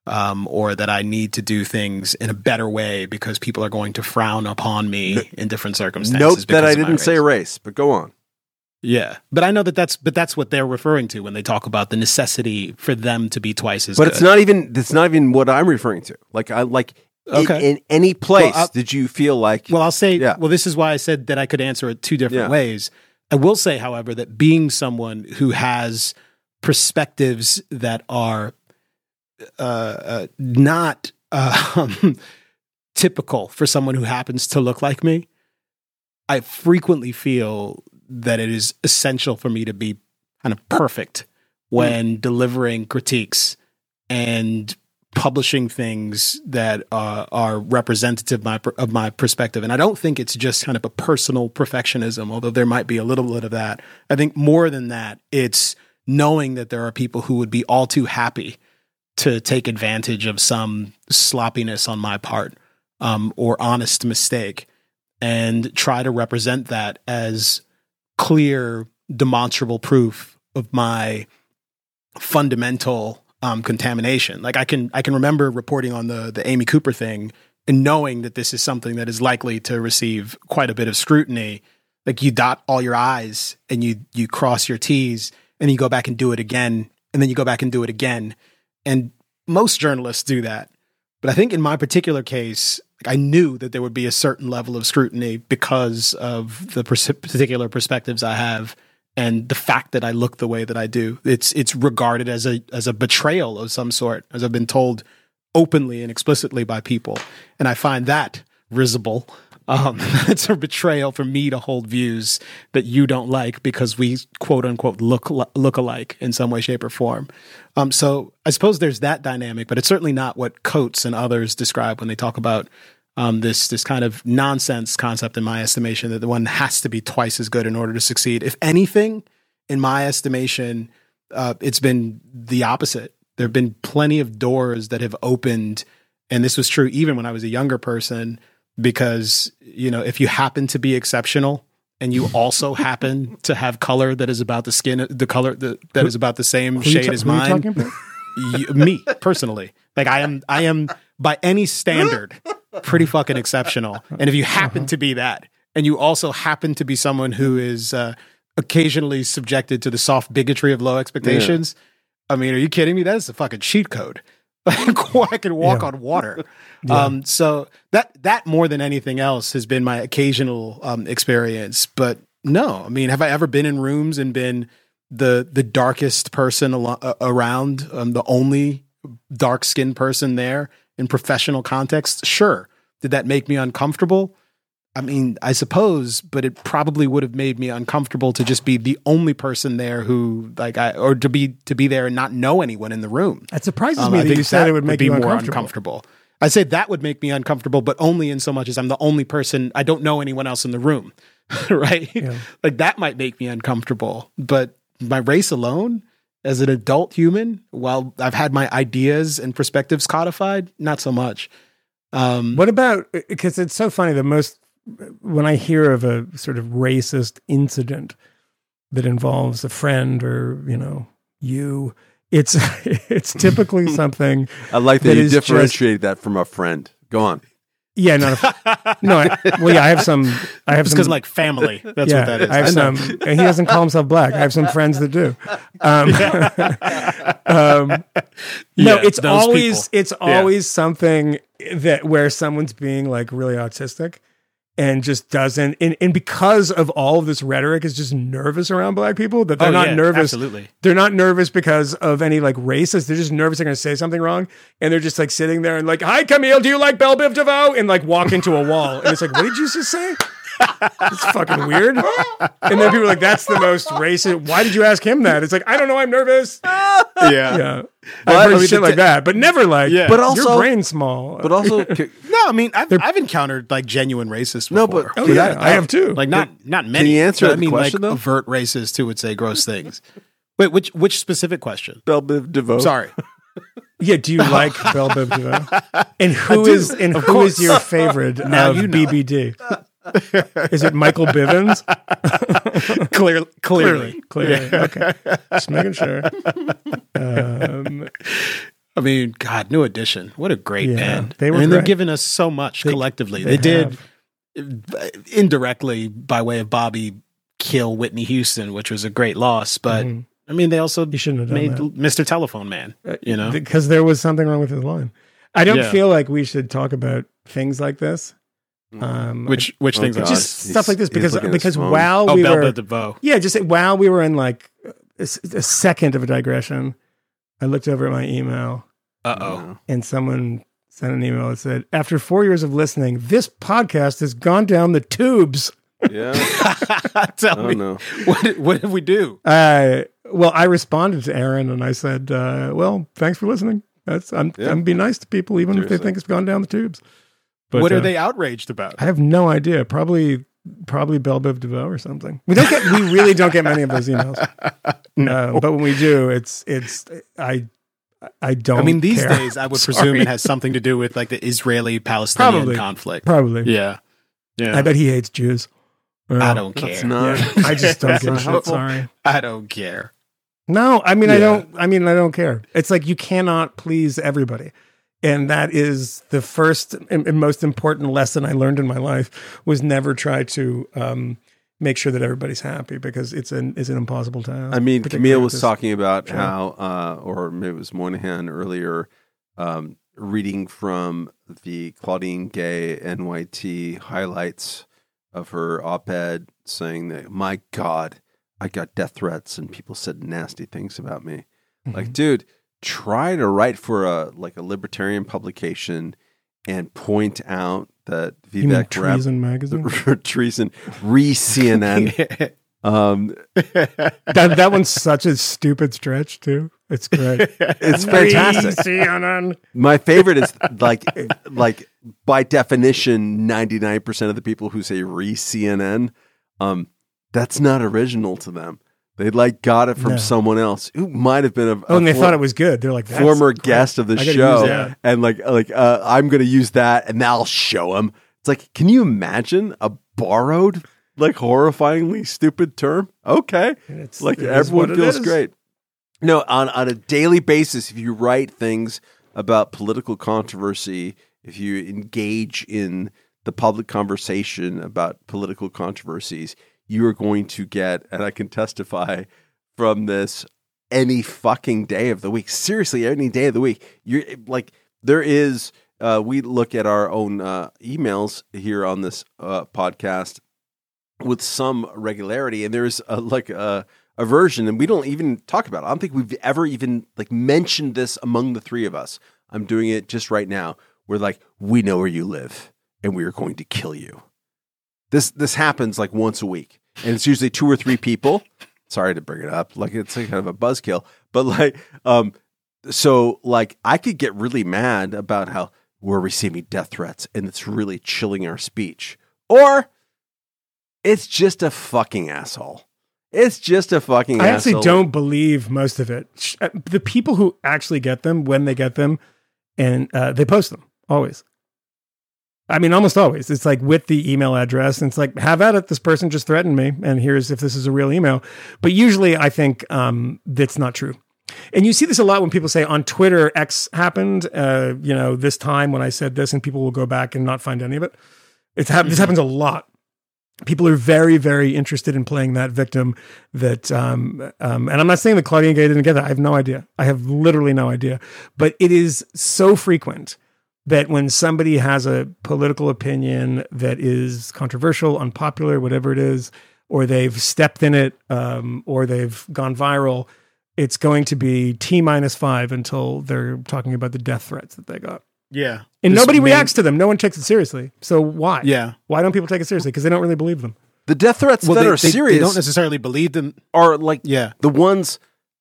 um, or that I need to do things in a better way because people are going to frown upon me in different circumstances. Note that I didn't say race. race, but go on. Yeah, but I know that that's but that's what they're referring to when they talk about the necessity for them to be twice as. But good. it's not even. That's not even what I'm referring to. Like I like. Okay. In, any place, Well, did you feel like? Well, I'll say, Yeah. well, this is why I said that I could answer it two different Yeah. ways. I will say, however, that being someone who has perspectives that are uh, uh, not um, (laughs) typical for someone who happens to look like me, I frequently feel that it is essential for me to be kind of perfect when delivering critiques and publishing things that uh, are representative of my, of my perspective. And I don't think it's just kind of a personal perfectionism, although there might be a little bit of that. I think more than that, it's knowing that there are people who would be all too happy to take advantage of some sloppiness on my part um, or honest mistake and try to represent that as clear, demonstrable proof of my fundamental um, contamination. Like I can I can remember reporting on the the Amy Cooper thing and knowing that this is something that is likely to receive quite a bit of scrutiny. Like you dot all your I's and you you cross your T's and you go back and do it again and then you go back and do it again. And most journalists do that. But I think in my particular case, I knew that there would be a certain level of scrutiny because of the particular perspectives I have and the fact that I look the way that I do. It's it's regarded as a as a betrayal of some sort, as I've been told openly and explicitly by people, and I find that risible. Um, (laughs) it's a betrayal for me to hold views that you don't like because we quote unquote look look alike in some way, shape, or form. Um, so I suppose there's that dynamic, but it's certainly not what Coates and others describe when they talk about um, this this kind of nonsense concept, in my estimation, that the one has to be twice as good in order to succeed. If anything, in my estimation, uh, it's been the opposite. There have been plenty of doors that have opened, and this was true even when I was a younger person. Because you know, if you happen to be exceptional and you also (laughs) happen to have color that is about the skin, the color that, that is about the same shade ta- as who you mine, (laughs) you, me personally like i am i am by any standard (laughs) pretty fucking exceptional. And if you happen to be that and you also happen to be someone who is uh, occasionally subjected to the soft bigotry of low expectations i mean are you kidding me? That is a fucking cheat code. (laughs) I can walk Yeah. on water. (laughs) Um so that that more than anything else has been my occasional um experience. But no i mean have i ever been in rooms and been the the darkest person uh, around, um, the only dark skinned person there in professional contexts, Sure, did that make me uncomfortable? I mean, I suppose, but it probably would have made me uncomfortable to just be the only person there who, like, I or to be to be there and not know anyone in the room. That surprises Um, me I that you said it would make be you more uncomfortable. uncomfortable. I'd say that would make me uncomfortable, but only in so much as I'm the only person. I don't know anyone else in the room, (laughs) right? Like that might make me uncomfortable. But my race alone, as an adult human, while I've had my ideas and perspectives codified, not so much. Um, What about because it's so funny the most when I hear of a sort of racist incident that involves a friend or you know you, it's (laughs) it's typically (laughs) something I like that, that you differentiate just- that from a friend. Go on. Yeah, not a, (laughs) no. I, well, yeah, I have some. I have some because like family. That's yeah, what that is. I have I some, and he doesn't call himself black. I have some friends that do. Um, (laughs) (laughs) um, no, Yeah, it's always people. it's always something that where someone's being like really autistic and just doesn't and, and because of all of this rhetoric is just nervous around black people that they're Oh, not yeah, nervous. absolutely. they're not nervous because of any like racist. They're just nervous they're going to say something wrong and they're just like sitting there and like hi Kmele do you like belle biv devoe? and like walk into a wall. And it's like what did you just say it's fucking weird. And then people are like, that's the most racist. Why did you ask him that? It's like, I don't know. I'm nervous. Yeah. Yeah. But- I've heard I mean, shit like that, but never like, Yeah. But also, your also- brain's small. But also, (laughs) No, I mean, I've, I've encountered like genuine racists. No, but- oh, yeah, I have too. like not not many. you answer but I mean, question, like though? overt racists who would say gross things. Wait, which which specific question? Belle Biv DeVoe. Sorry. (laughs) yeah. Do you like Belle Biv DeVoe? And who do, is and who is your favorite Now of you know. BBD? (laughs) (laughs) is it Michael Bivins? (laughs) Clear, clearly, Clearly. Okay. Just making sure. Um, I mean, God, New Edition. What a great Yeah, band. they were I mean, they've given us so much collectively. they They, did uh, indirectly by way of Bobby kill Whitney Houston, which was a great loss. But Mhm. I mean, they also You shouldn't have made that. Mr. Telephone Man. You know, because there was something wrong with his line. I don't Yeah. feel like we should talk about things like this. Um, which which Oh, things God. are just He's- stuff like this because looking because while oh we Belle were DeVoe. yeah just while we were in like a second of a digression, I looked over at my email Uh oh. and someone sent an email that said, "After four years of listening, this podcast has gone down the tubes." Yeah. (laughs) (laughs) Tell Oh me no. what did, what did we do? Uh, well, I responded to Aaron and I said, uh, "Well, thanks for listening. That's I'm Yeah. I'm being nice to people even if they think it's gone down the tubes." But, what uh, are they outraged about? I have no idea. Probably, probably Belle Biv DeVoe or something. We don't get. we really don't get many of those emails. (laughs) no, but when we do, it's it's. I I don't. I mean, these care. days, I would (laughs) presume Sorry. it has something to do with like the Israeli-Palestinian Probably. conflict. probably. Yeah, yeah. I bet he hates Jews. I Well, don't That's care. not. yeah, I just don't That's give a not shit. helpful. Sorry. I don't care. No, I mean I Yeah. don't. I mean I don't care. It's like you cannot please everybody, and that is the first and, most important lesson I learned in my life was never try to um, make sure that everybody's happy because it's an it's an impossible task. I mean, Kmele was talking about how, uh, or maybe it was Moynihan earlier, um, reading from the Claudine Gay NYT highlights of her op ed saying that, my God, I got death threats and people said nasty things about me. Mm-hmm. Like, dude, try to write for a like a libertarian publication and point out that Vivek Rab- Treason magazine? (laughs) treason re CNN. (laughs) um, that that one's such a stupid stretch too. It's great. (laughs) it's fantastic. CNN. My favorite is like like by definition, ninety nine percent of the people who say re CNN, um, that's not original to them. They like got it from No. someone else who might have been a, Oh, and they thought it was good. They're like "That's former great. guest of the I gotta show, use that." and like like uh, I'm going to use that, and I'll show him. It's like, can you imagine a borrowed, like horrifyingly stupid term? Okay, It's like it is everyone what it feels is. great. No, on on a daily basis, if you write things about political controversy, if you engage in the public conversation about political controversies, you are going to get, and I can testify from this any fucking day of the week. Seriously, any day of the week. You're like there is. Uh, we look at our own uh, emails here on this uh, podcast with some regularity, and there's a, like a, a version, and we don't even talk about it. I don't think we've ever even like mentioned this among the three of us. I'm doing it just right now. We're like, we know where you live, and we are going to kill you. This this happens like once a week, and it's usually two or three people. Sorry to bring it up, like it's like kind of a buzzkill, but like, um, so like I could get really mad about how we're receiving death threats, and it's really chilling our speech, or it's just a fucking asshole. It's just a fucking I asshole. actually don't believe most of it. Uh, The people who actually get them when they get them, and uh, they post them always. I mean, almost always. It's like with the email address, and it's like, have at it. This person just threatened me, and here's if this is a real email. But usually, I think um, that's not true. and you see this a lot when people say on Twitter X happened, uh, you know, this time when I said this, and people will go back and not find any of it. It's hap- this happens a lot. People are very, very interested in playing that victim. That, um, um, and I'm not saying that Claudine Gay didn't get that. I have no idea. I have literally no idea. But it is so frequent that when somebody has a political opinion that is controversial, unpopular, whatever it is, or they've stepped in it, um, or they've gone viral, it's going to be T minus five until they're talking about the death threats that they got. Yeah. And This nobody main- reacts to them. No one takes it seriously. So why? Yeah. Why don't people take it seriously? Because they don't really believe them. The death threats Well, that they, are they- serious They don't necessarily believe them. are like Yeah. the ones,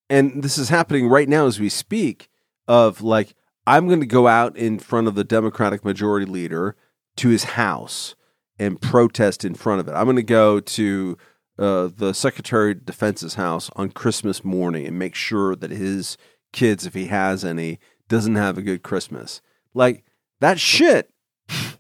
and this is happening right now as we speak. Of like, I'm going to go out in front of the Democratic majority leader to his house and protest in front of it. I'm going to go to uh, the Secretary of Defense's house on Christmas morning and make sure that his kids, if he has any, doesn't have a good Christmas. Like that shit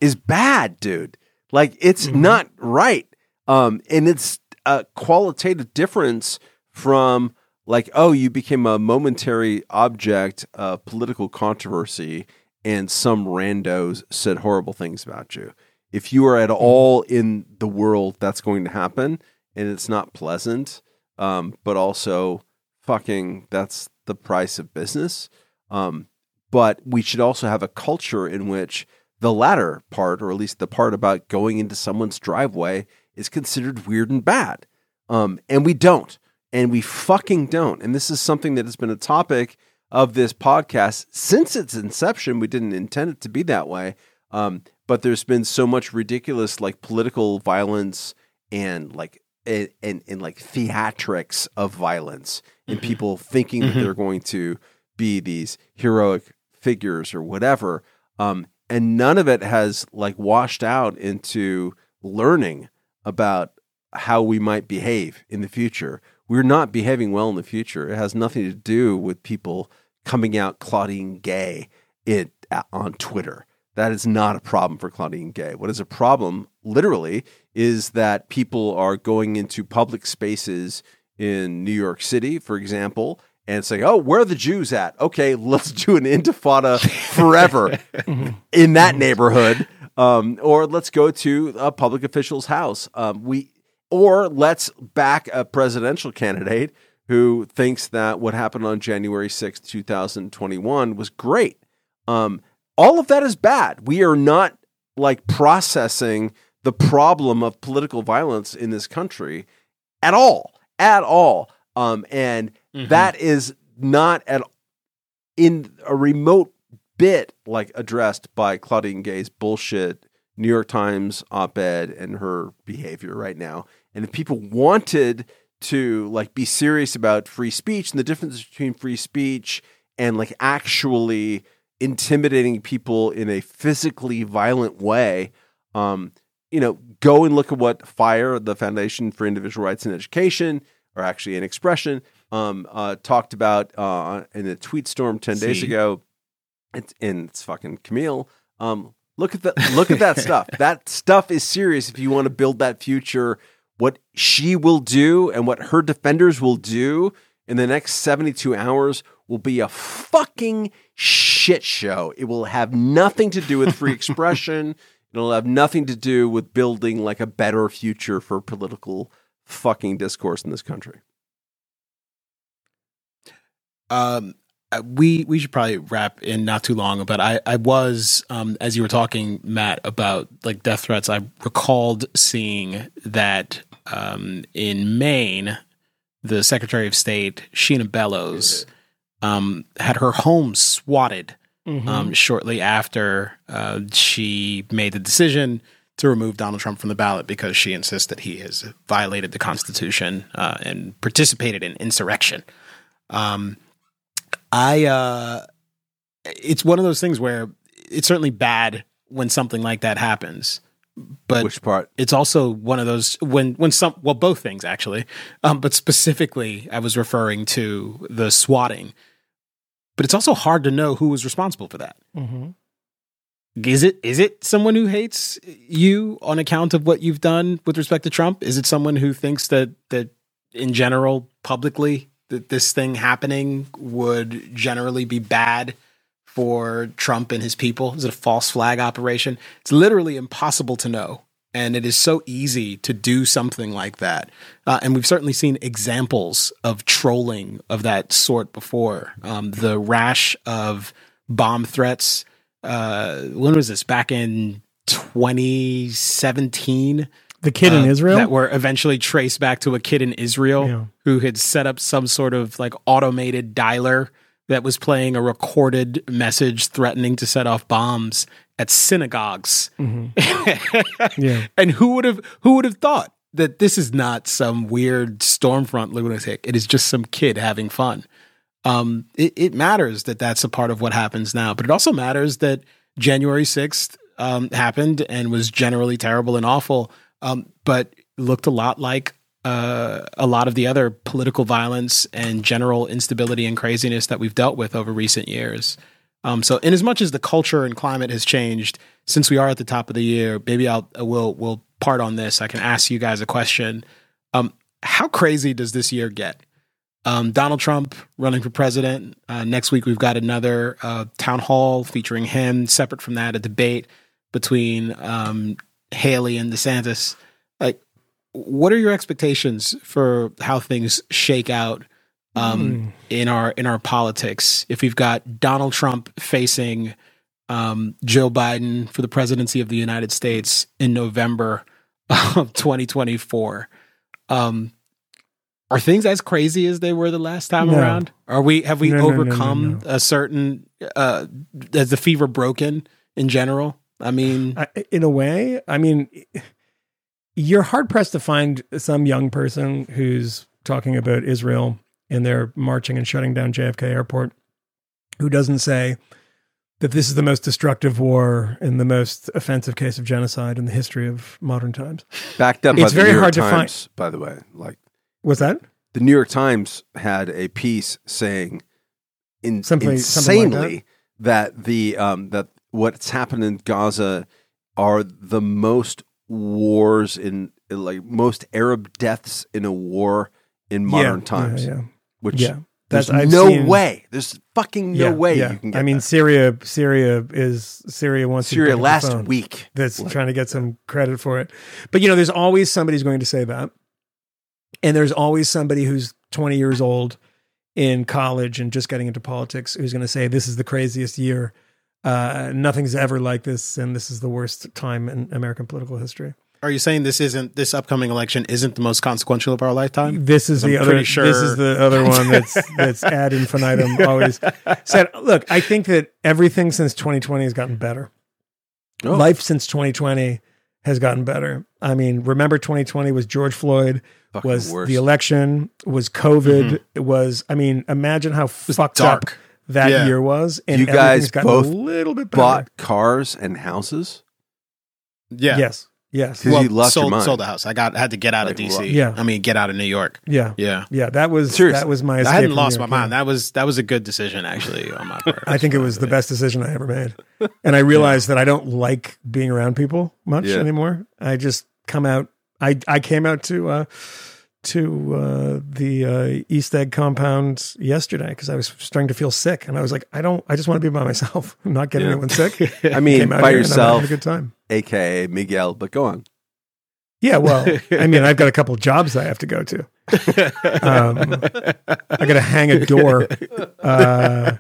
is bad, dude. Like it's not right. Um, and it's a qualitative difference from like, oh, you became a momentary object of political controversy and some randos said horrible things about you. If you are at all in the world, that's going to happen and it's not pleasant. Um, but also fucking that's the price of business. Um, but we should also have a culture in which the latter part, or at least the part about going into someone's driveway, is considered weird and bad. Um, and we don't. And we fucking don't. And this is something that has been a topic of this podcast since its inception. We didn't intend it to be that way. Um, but there's been so much ridiculous, like political violence and like and, and, and like theatrics of violence and people thinking that Mhm. they're going to be these heroic figures or whatever. Um, and none of it has like washed out into learning about how we might behave in the future. We're not behaving well in the future. It has nothing to do with people coming out Claudine Gay it on Twitter. That is not a problem for Claudine Gay. What is a problem, literally, is that people are going into public spaces in New York City, for example, and saying, "Oh, where are the Jews at? Okay, (laughs) let's do an Intifada forever (laughs) in that neighborhood, um, or let's go to a public official's house. Um, we or let's back a presidential candidate who thinks that what happened on January sixth, 2021 was great. Um, all of that is bad. We are not like processing the problem of political violence in this country at all, at all. Um, and that is not at in a remote bit like addressed by Claudine Gay's bullshit New York Times op-ed and her behavior right now. And if people wanted to like be serious about free speech and the difference between free speech and like actually intimidating people in a physically violent way, um, you know, go and look at what FIRE, the Foundation for Individual Rights in Education, or actually in Expression, um, uh, talked about uh, in a tweet storm ten days ago. It's and it's fucking Kmele. Um, look at that. Look at that (laughs) stuff. That stuff is serious. If you want to build that future, what she will do and what her defenders will do in the next seventy-two hours will be a fucking shit show. It will have nothing to do with free (laughs) expression. It'll have nothing to do with building like a better future for political fucking discourse in this country. Um, uh, we we should probably wrap in not too long, but I I was um as you were talking, Matt, about like death threats. I recalled seeing that um in Maine, the Secretary of State Shenna Bellows um had her home swatted um shortly after uh, she made the decision to remove Donald Trump from the ballot because she insists that he has violated the Constitution uh, and participated in insurrection. Um, I uh it's one of those things where it's certainly bad when something like that happens. But Which part? it's also one of those when when some well both things actually. Um but specifically I was referring to the swatting. But it's also hard to know who was responsible for that. Mhm. Is it is it someone who hates you on account of what you've done with respect to Trump? Is it someone who thinks that that in general publicly that this thing happening would generally be bad for Trump and his people? Is it a false flag operation? It's literally impossible to know. And it is so easy to do something like that. Uh, and we've certainly seen examples of trolling of that sort before. Um, the rash of bomb threats. Uh, when was this? Back in 2017 The kid in uh, Israel. that were eventually traced back to a kid in Israel Yeah. who had set up some sort of like automated dialer that was playing a recorded message threatening to set off bombs at synagogues. (laughs) yeah. (laughs) And who would have who would have thought that this is not some weird stormfront lunatic? It is just some kid having fun. Um, it, it matters that that's a part of what happens now, but it also matters that January sixth um, happened and was generally terrible and awful, um, but looked a lot like uh, a lot of the other political violence and general instability and craziness that we've dealt with over recent years. Um, so, in as much as the culture and climate has changed since we are at the top of the year, maybe I'll we'll we'll part on this. I can ask you guys a question. Um, how crazy does this year get? Um, Donald Trump running for president. Uh, next week, we've got another uh, town hall featuring him. Separate from that, a debate between um, Haley and DeSantis. Like, what are your expectations for how things shake out um, in our in our politics? If we've got Donald Trump facing um, Joe Biden for the presidency of the United States in November (laughs) of 2024. Um, are things as crazy as they were the last time No. around? Are we have we No, overcome no. a certain uh has the fever broken in general? I mean, I, in a way, I mean, you're hard pressed to find some young person who's talking about Israel and they're marching and shutting down JFK Airport who doesn't say that this is the most destructive war and the most offensive case of genocide in the history of modern times. Backed up by It's the very New York hard to find- by the way. Like What's that? the New York Times had a piece saying in, Something- something like insanely that. the um, that what's happened in Gaza are the most wars in like most Arab deaths in a war in modern yeah, times. Yeah, yeah. Which Yeah. there's I've no seen- way. There's fucking no Yeah, way yeah. you can get I mean, that. Syria, Syria is Syria wants Syria pick up the last week. that's Like- trying to get some credit for it. But you know, there's always somebody who's going to say that, and there's always somebody who's 20 years old in college and just getting into politics who's going to say this is the craziest year. Uh, nothing's ever like this, and this is the worst time in American political history. are you saying this isn't this upcoming election isn't the most consequential of our lifetime? This is I'm the other. sure- This is the other one (laughs) that's that's ad infinitum. Always said. Look, I think that everything since 2020 has gotten better. Oh. Life since 2020 has gotten better. I mean, remember 2020 was George Floyd, Fucking was worse. the election, was COVID, it was. I mean, imagine how fucked dark. up that Yeah. year was, and You guys both a little bit better. Bought cars and houses. Yeah. Yes, yes, 'Cause you lost your sold, mind. sold the house. I got had to get out of Like, DC. yeah. I mean, get out of New York. yeah, Yeah. yeah. That was Seriously. that was my. I hadn't lost New my mind. yeah. That was that was a good decision actually on my part. (laughs) I think it was the best decision I ever made. (laughs) And I realized that I don't like being around people much Yeah. anymore. I just come out I I came out to uh to uh the uh East Egg compound yesterday because I was starting to feel sick and I was like I don't I just want to be by myself. (laughs) I'm not getting Yeah. anyone sick. (laughs) I mean, Came out by here and I'm yourself, having a good time. aka Miguel. But go on. Yeah, well, I mean, I've got a couple jobs I have to go to. Um, I got to hang a door. Uh,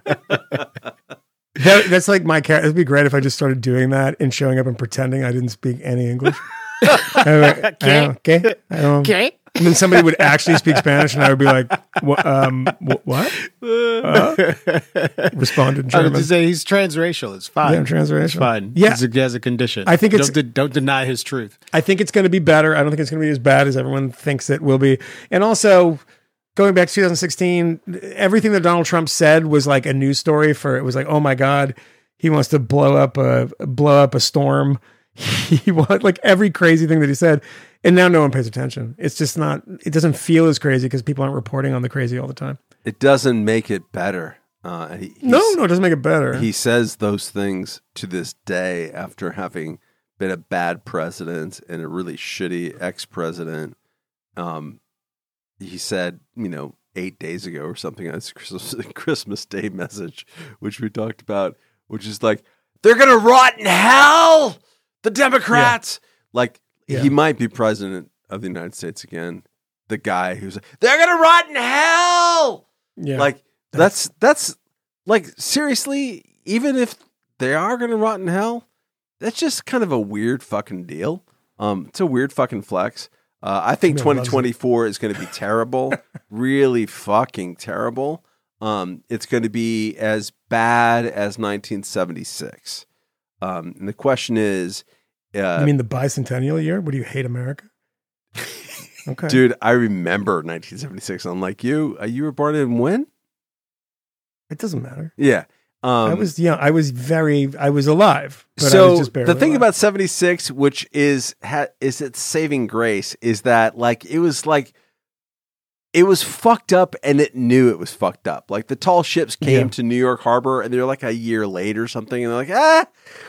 that, that's like my cat. It'd be great if I just started doing that and showing up and pretending I didn't speak any English. (laughs) I'm like, Okay. okay. I don't- Okay. And then somebody would actually speak Spanish, and I would be like, "What? Um, wh- what?" Uh, respond in I German. would say he's transracial. It's fine. Yeah, I'm transracial. It's fine. Yeah. He's a- he has a condition. I think it's- don't, de- don't deny his truth. I think it's going to be better. I don't think it's going to be as bad as everyone thinks it will be. And also, going back to 2016, everything that Donald Trump said was like a news story for it was like, oh my god, he wants to blow up a blow up a storm. (laughs) He want like every crazy thing that he said, and now no one pays attention. It's just not. It doesn't feel as crazy because people aren't reporting on the crazy all the time. It doesn't make it better. Uh, he, No, no, it doesn't make it better. He says those things to this day after having been a bad president and a really shitty ex president. Um, he said, you know, eight days ago or something on his (laughs) Christmas, Christmas Day message, which we talked about, which is like, they're going to rot in hell, the Democrats. Like, Yeah. he might be president of the United States again. The guy who's like, they're to rot in hell. Yeah. Like, that's, that's like, seriously, even if they are to rot in hell, that's just kind of a weird fucking deal. Um, it's a weird fucking flex. Uh, I think loves it. 2024 is going to be terrible, (laughs) really fucking terrible. Um, it's going to be as bad as 1976. Um, and the question is, uh, you mean the bicentennial year? What do you hate America? (laughs) Okay. dude, I remember 1976. Unlike you, uh, you were born in when? It doesn't matter. Yeah. Um, I was young. I was very. I was alive. But I so was just the thing alive. about 76 which is ha, is its saving grace is that like it was like it was fucked up and it knew it was fucked up like the tall ships came Yeah. to new york harbor and they're like a year late or something and they're like ah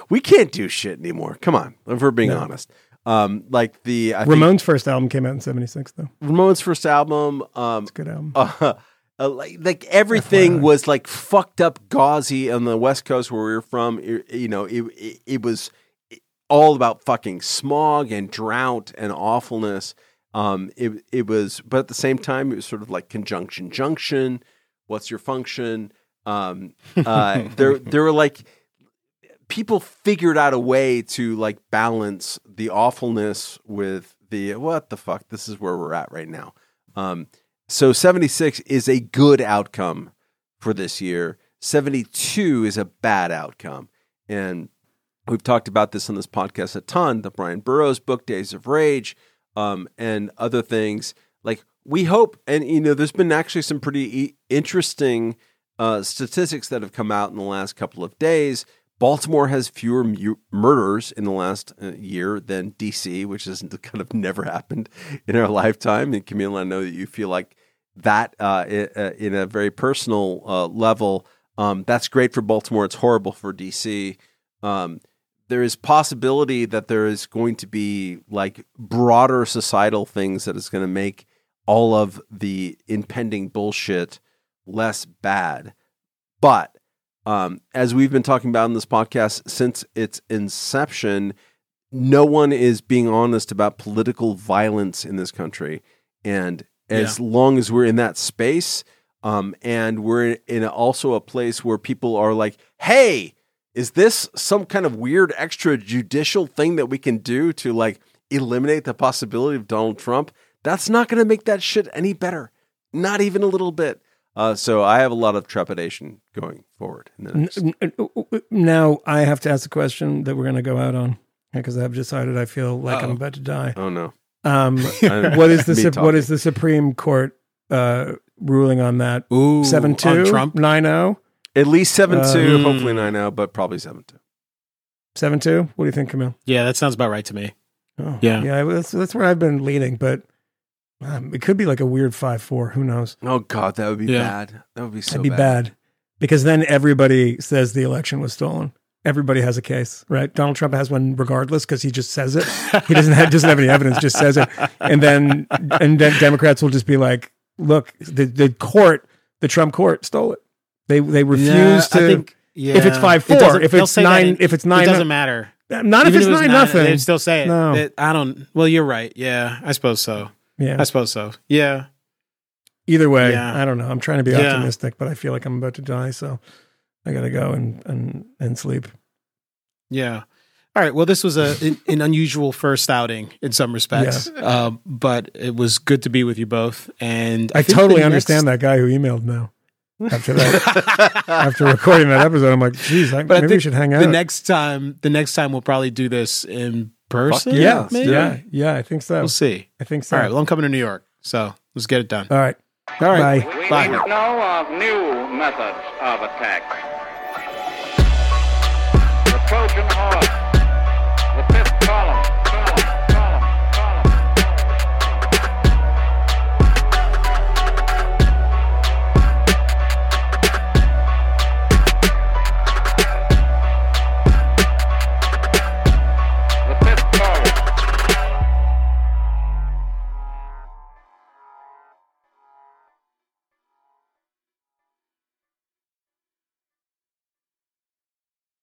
we can't do shit anymore come on if we're being No. honest um like the I think Ramones' first album came out in '76, though. ramones first album um It's a good album. uh, (laughs) uh, like like everything FYI. was like fucked up gauzy on the west coast where we were from It- you know it, it, it was all about fucking smog and drought and awfulness um it it was but at the same time it was sort of like conjunction junction. What's your function? Um uh (laughs) there there were like people figured out a way to like balance the awfulness with the what the fuck this is where we're at right now. Um so 76 is a good outcome for this year. 72 is a bad outcome. And we've talked about this on this podcast a ton the Bryan Burrough's book days of rage um, and other things. Like we hope and you know there's been actually some pretty interesting uh, statistics that have come out in the last couple of days. Baltimore has fewer mu- murders in the last uh, year than dc which has kind of never (laughs) happened in our lifetime. And Kmele i know that you feel like that uh, uh, in a very personal uh, level. Um, that's great for baltimore. It's horrible for dc um, there is possibility that there is going to be like broader societal things that is going to make all of the impending bullshit less bad. But um, as we've been talking about in this podcast since its inception, no one is being honest about political violence in this country. And as long as we're in that space, um, and we're in, in also a place where people are like, hey, is this some kind of weird extrajudicial thing that we can do to like eliminate the possibility of Donald Trump? That's not going to make that shit any better, not even a little bit. Uh, so I have a lot of trepidation going forward. Next. Now I have to ask a question that we're going to go out on because I've decided I feel like I'm about to die. oh no! Um, (laughs) what is (laughs) the Sup- what is the Supreme Court uh, ruling on that? Ooh, Seven Trump. nine zero At least seven Uh, two, hmm. hopefully nine zero, but probably seven two. seven two. What do you think, Kmele? Yeah, that sounds about right to me. Oh, Yeah. yeah. That's, that's where I've been leaning, but um, it could be like a weird five four. Who knows? Oh god, that would be Yeah. bad. That would be so That'd be bad. because then everybody says the election was stolen. Everybody has a case, right? Donald Trump has one regardless because he just says it. He doesn't have, doesn't have any evidence, just says it, and then and then Democrats will just be like, "Look, the the court, the Trump court stole it. They they refuse Yeah, to. I think, yeah. if it's 5-4, doesn't- if it's nine- in- if it's nine- it doesn't matter. not if Even it's it was nine nine, nothing. They'd still say it. No. It- I don't. Well, you're right. Yeah, I suppose so. yeah. I suppose so. Yeah. Either way, Yeah. I don't know. I'm trying to be Yeah. optimistic, but I feel like I'm about to die, so I got to go and and and sleep. Yeah. All right. Well, this was a an, an unusual first outing in some respects, uh, but it was good to be with you both. And I think totally understand next- that guy who emailed now. After that, (laughs) after recording that episode, I'm like, geez, I, But I maybe we should hang out. The next time, the next time we'll probably do this in person. yeah, maybe? yeah, yeah. I think so. We'll see. I think so. All right. Well, I'm coming to New York, so let's get it done. All right. All right. Bye. We Bye. know of new methods of attack.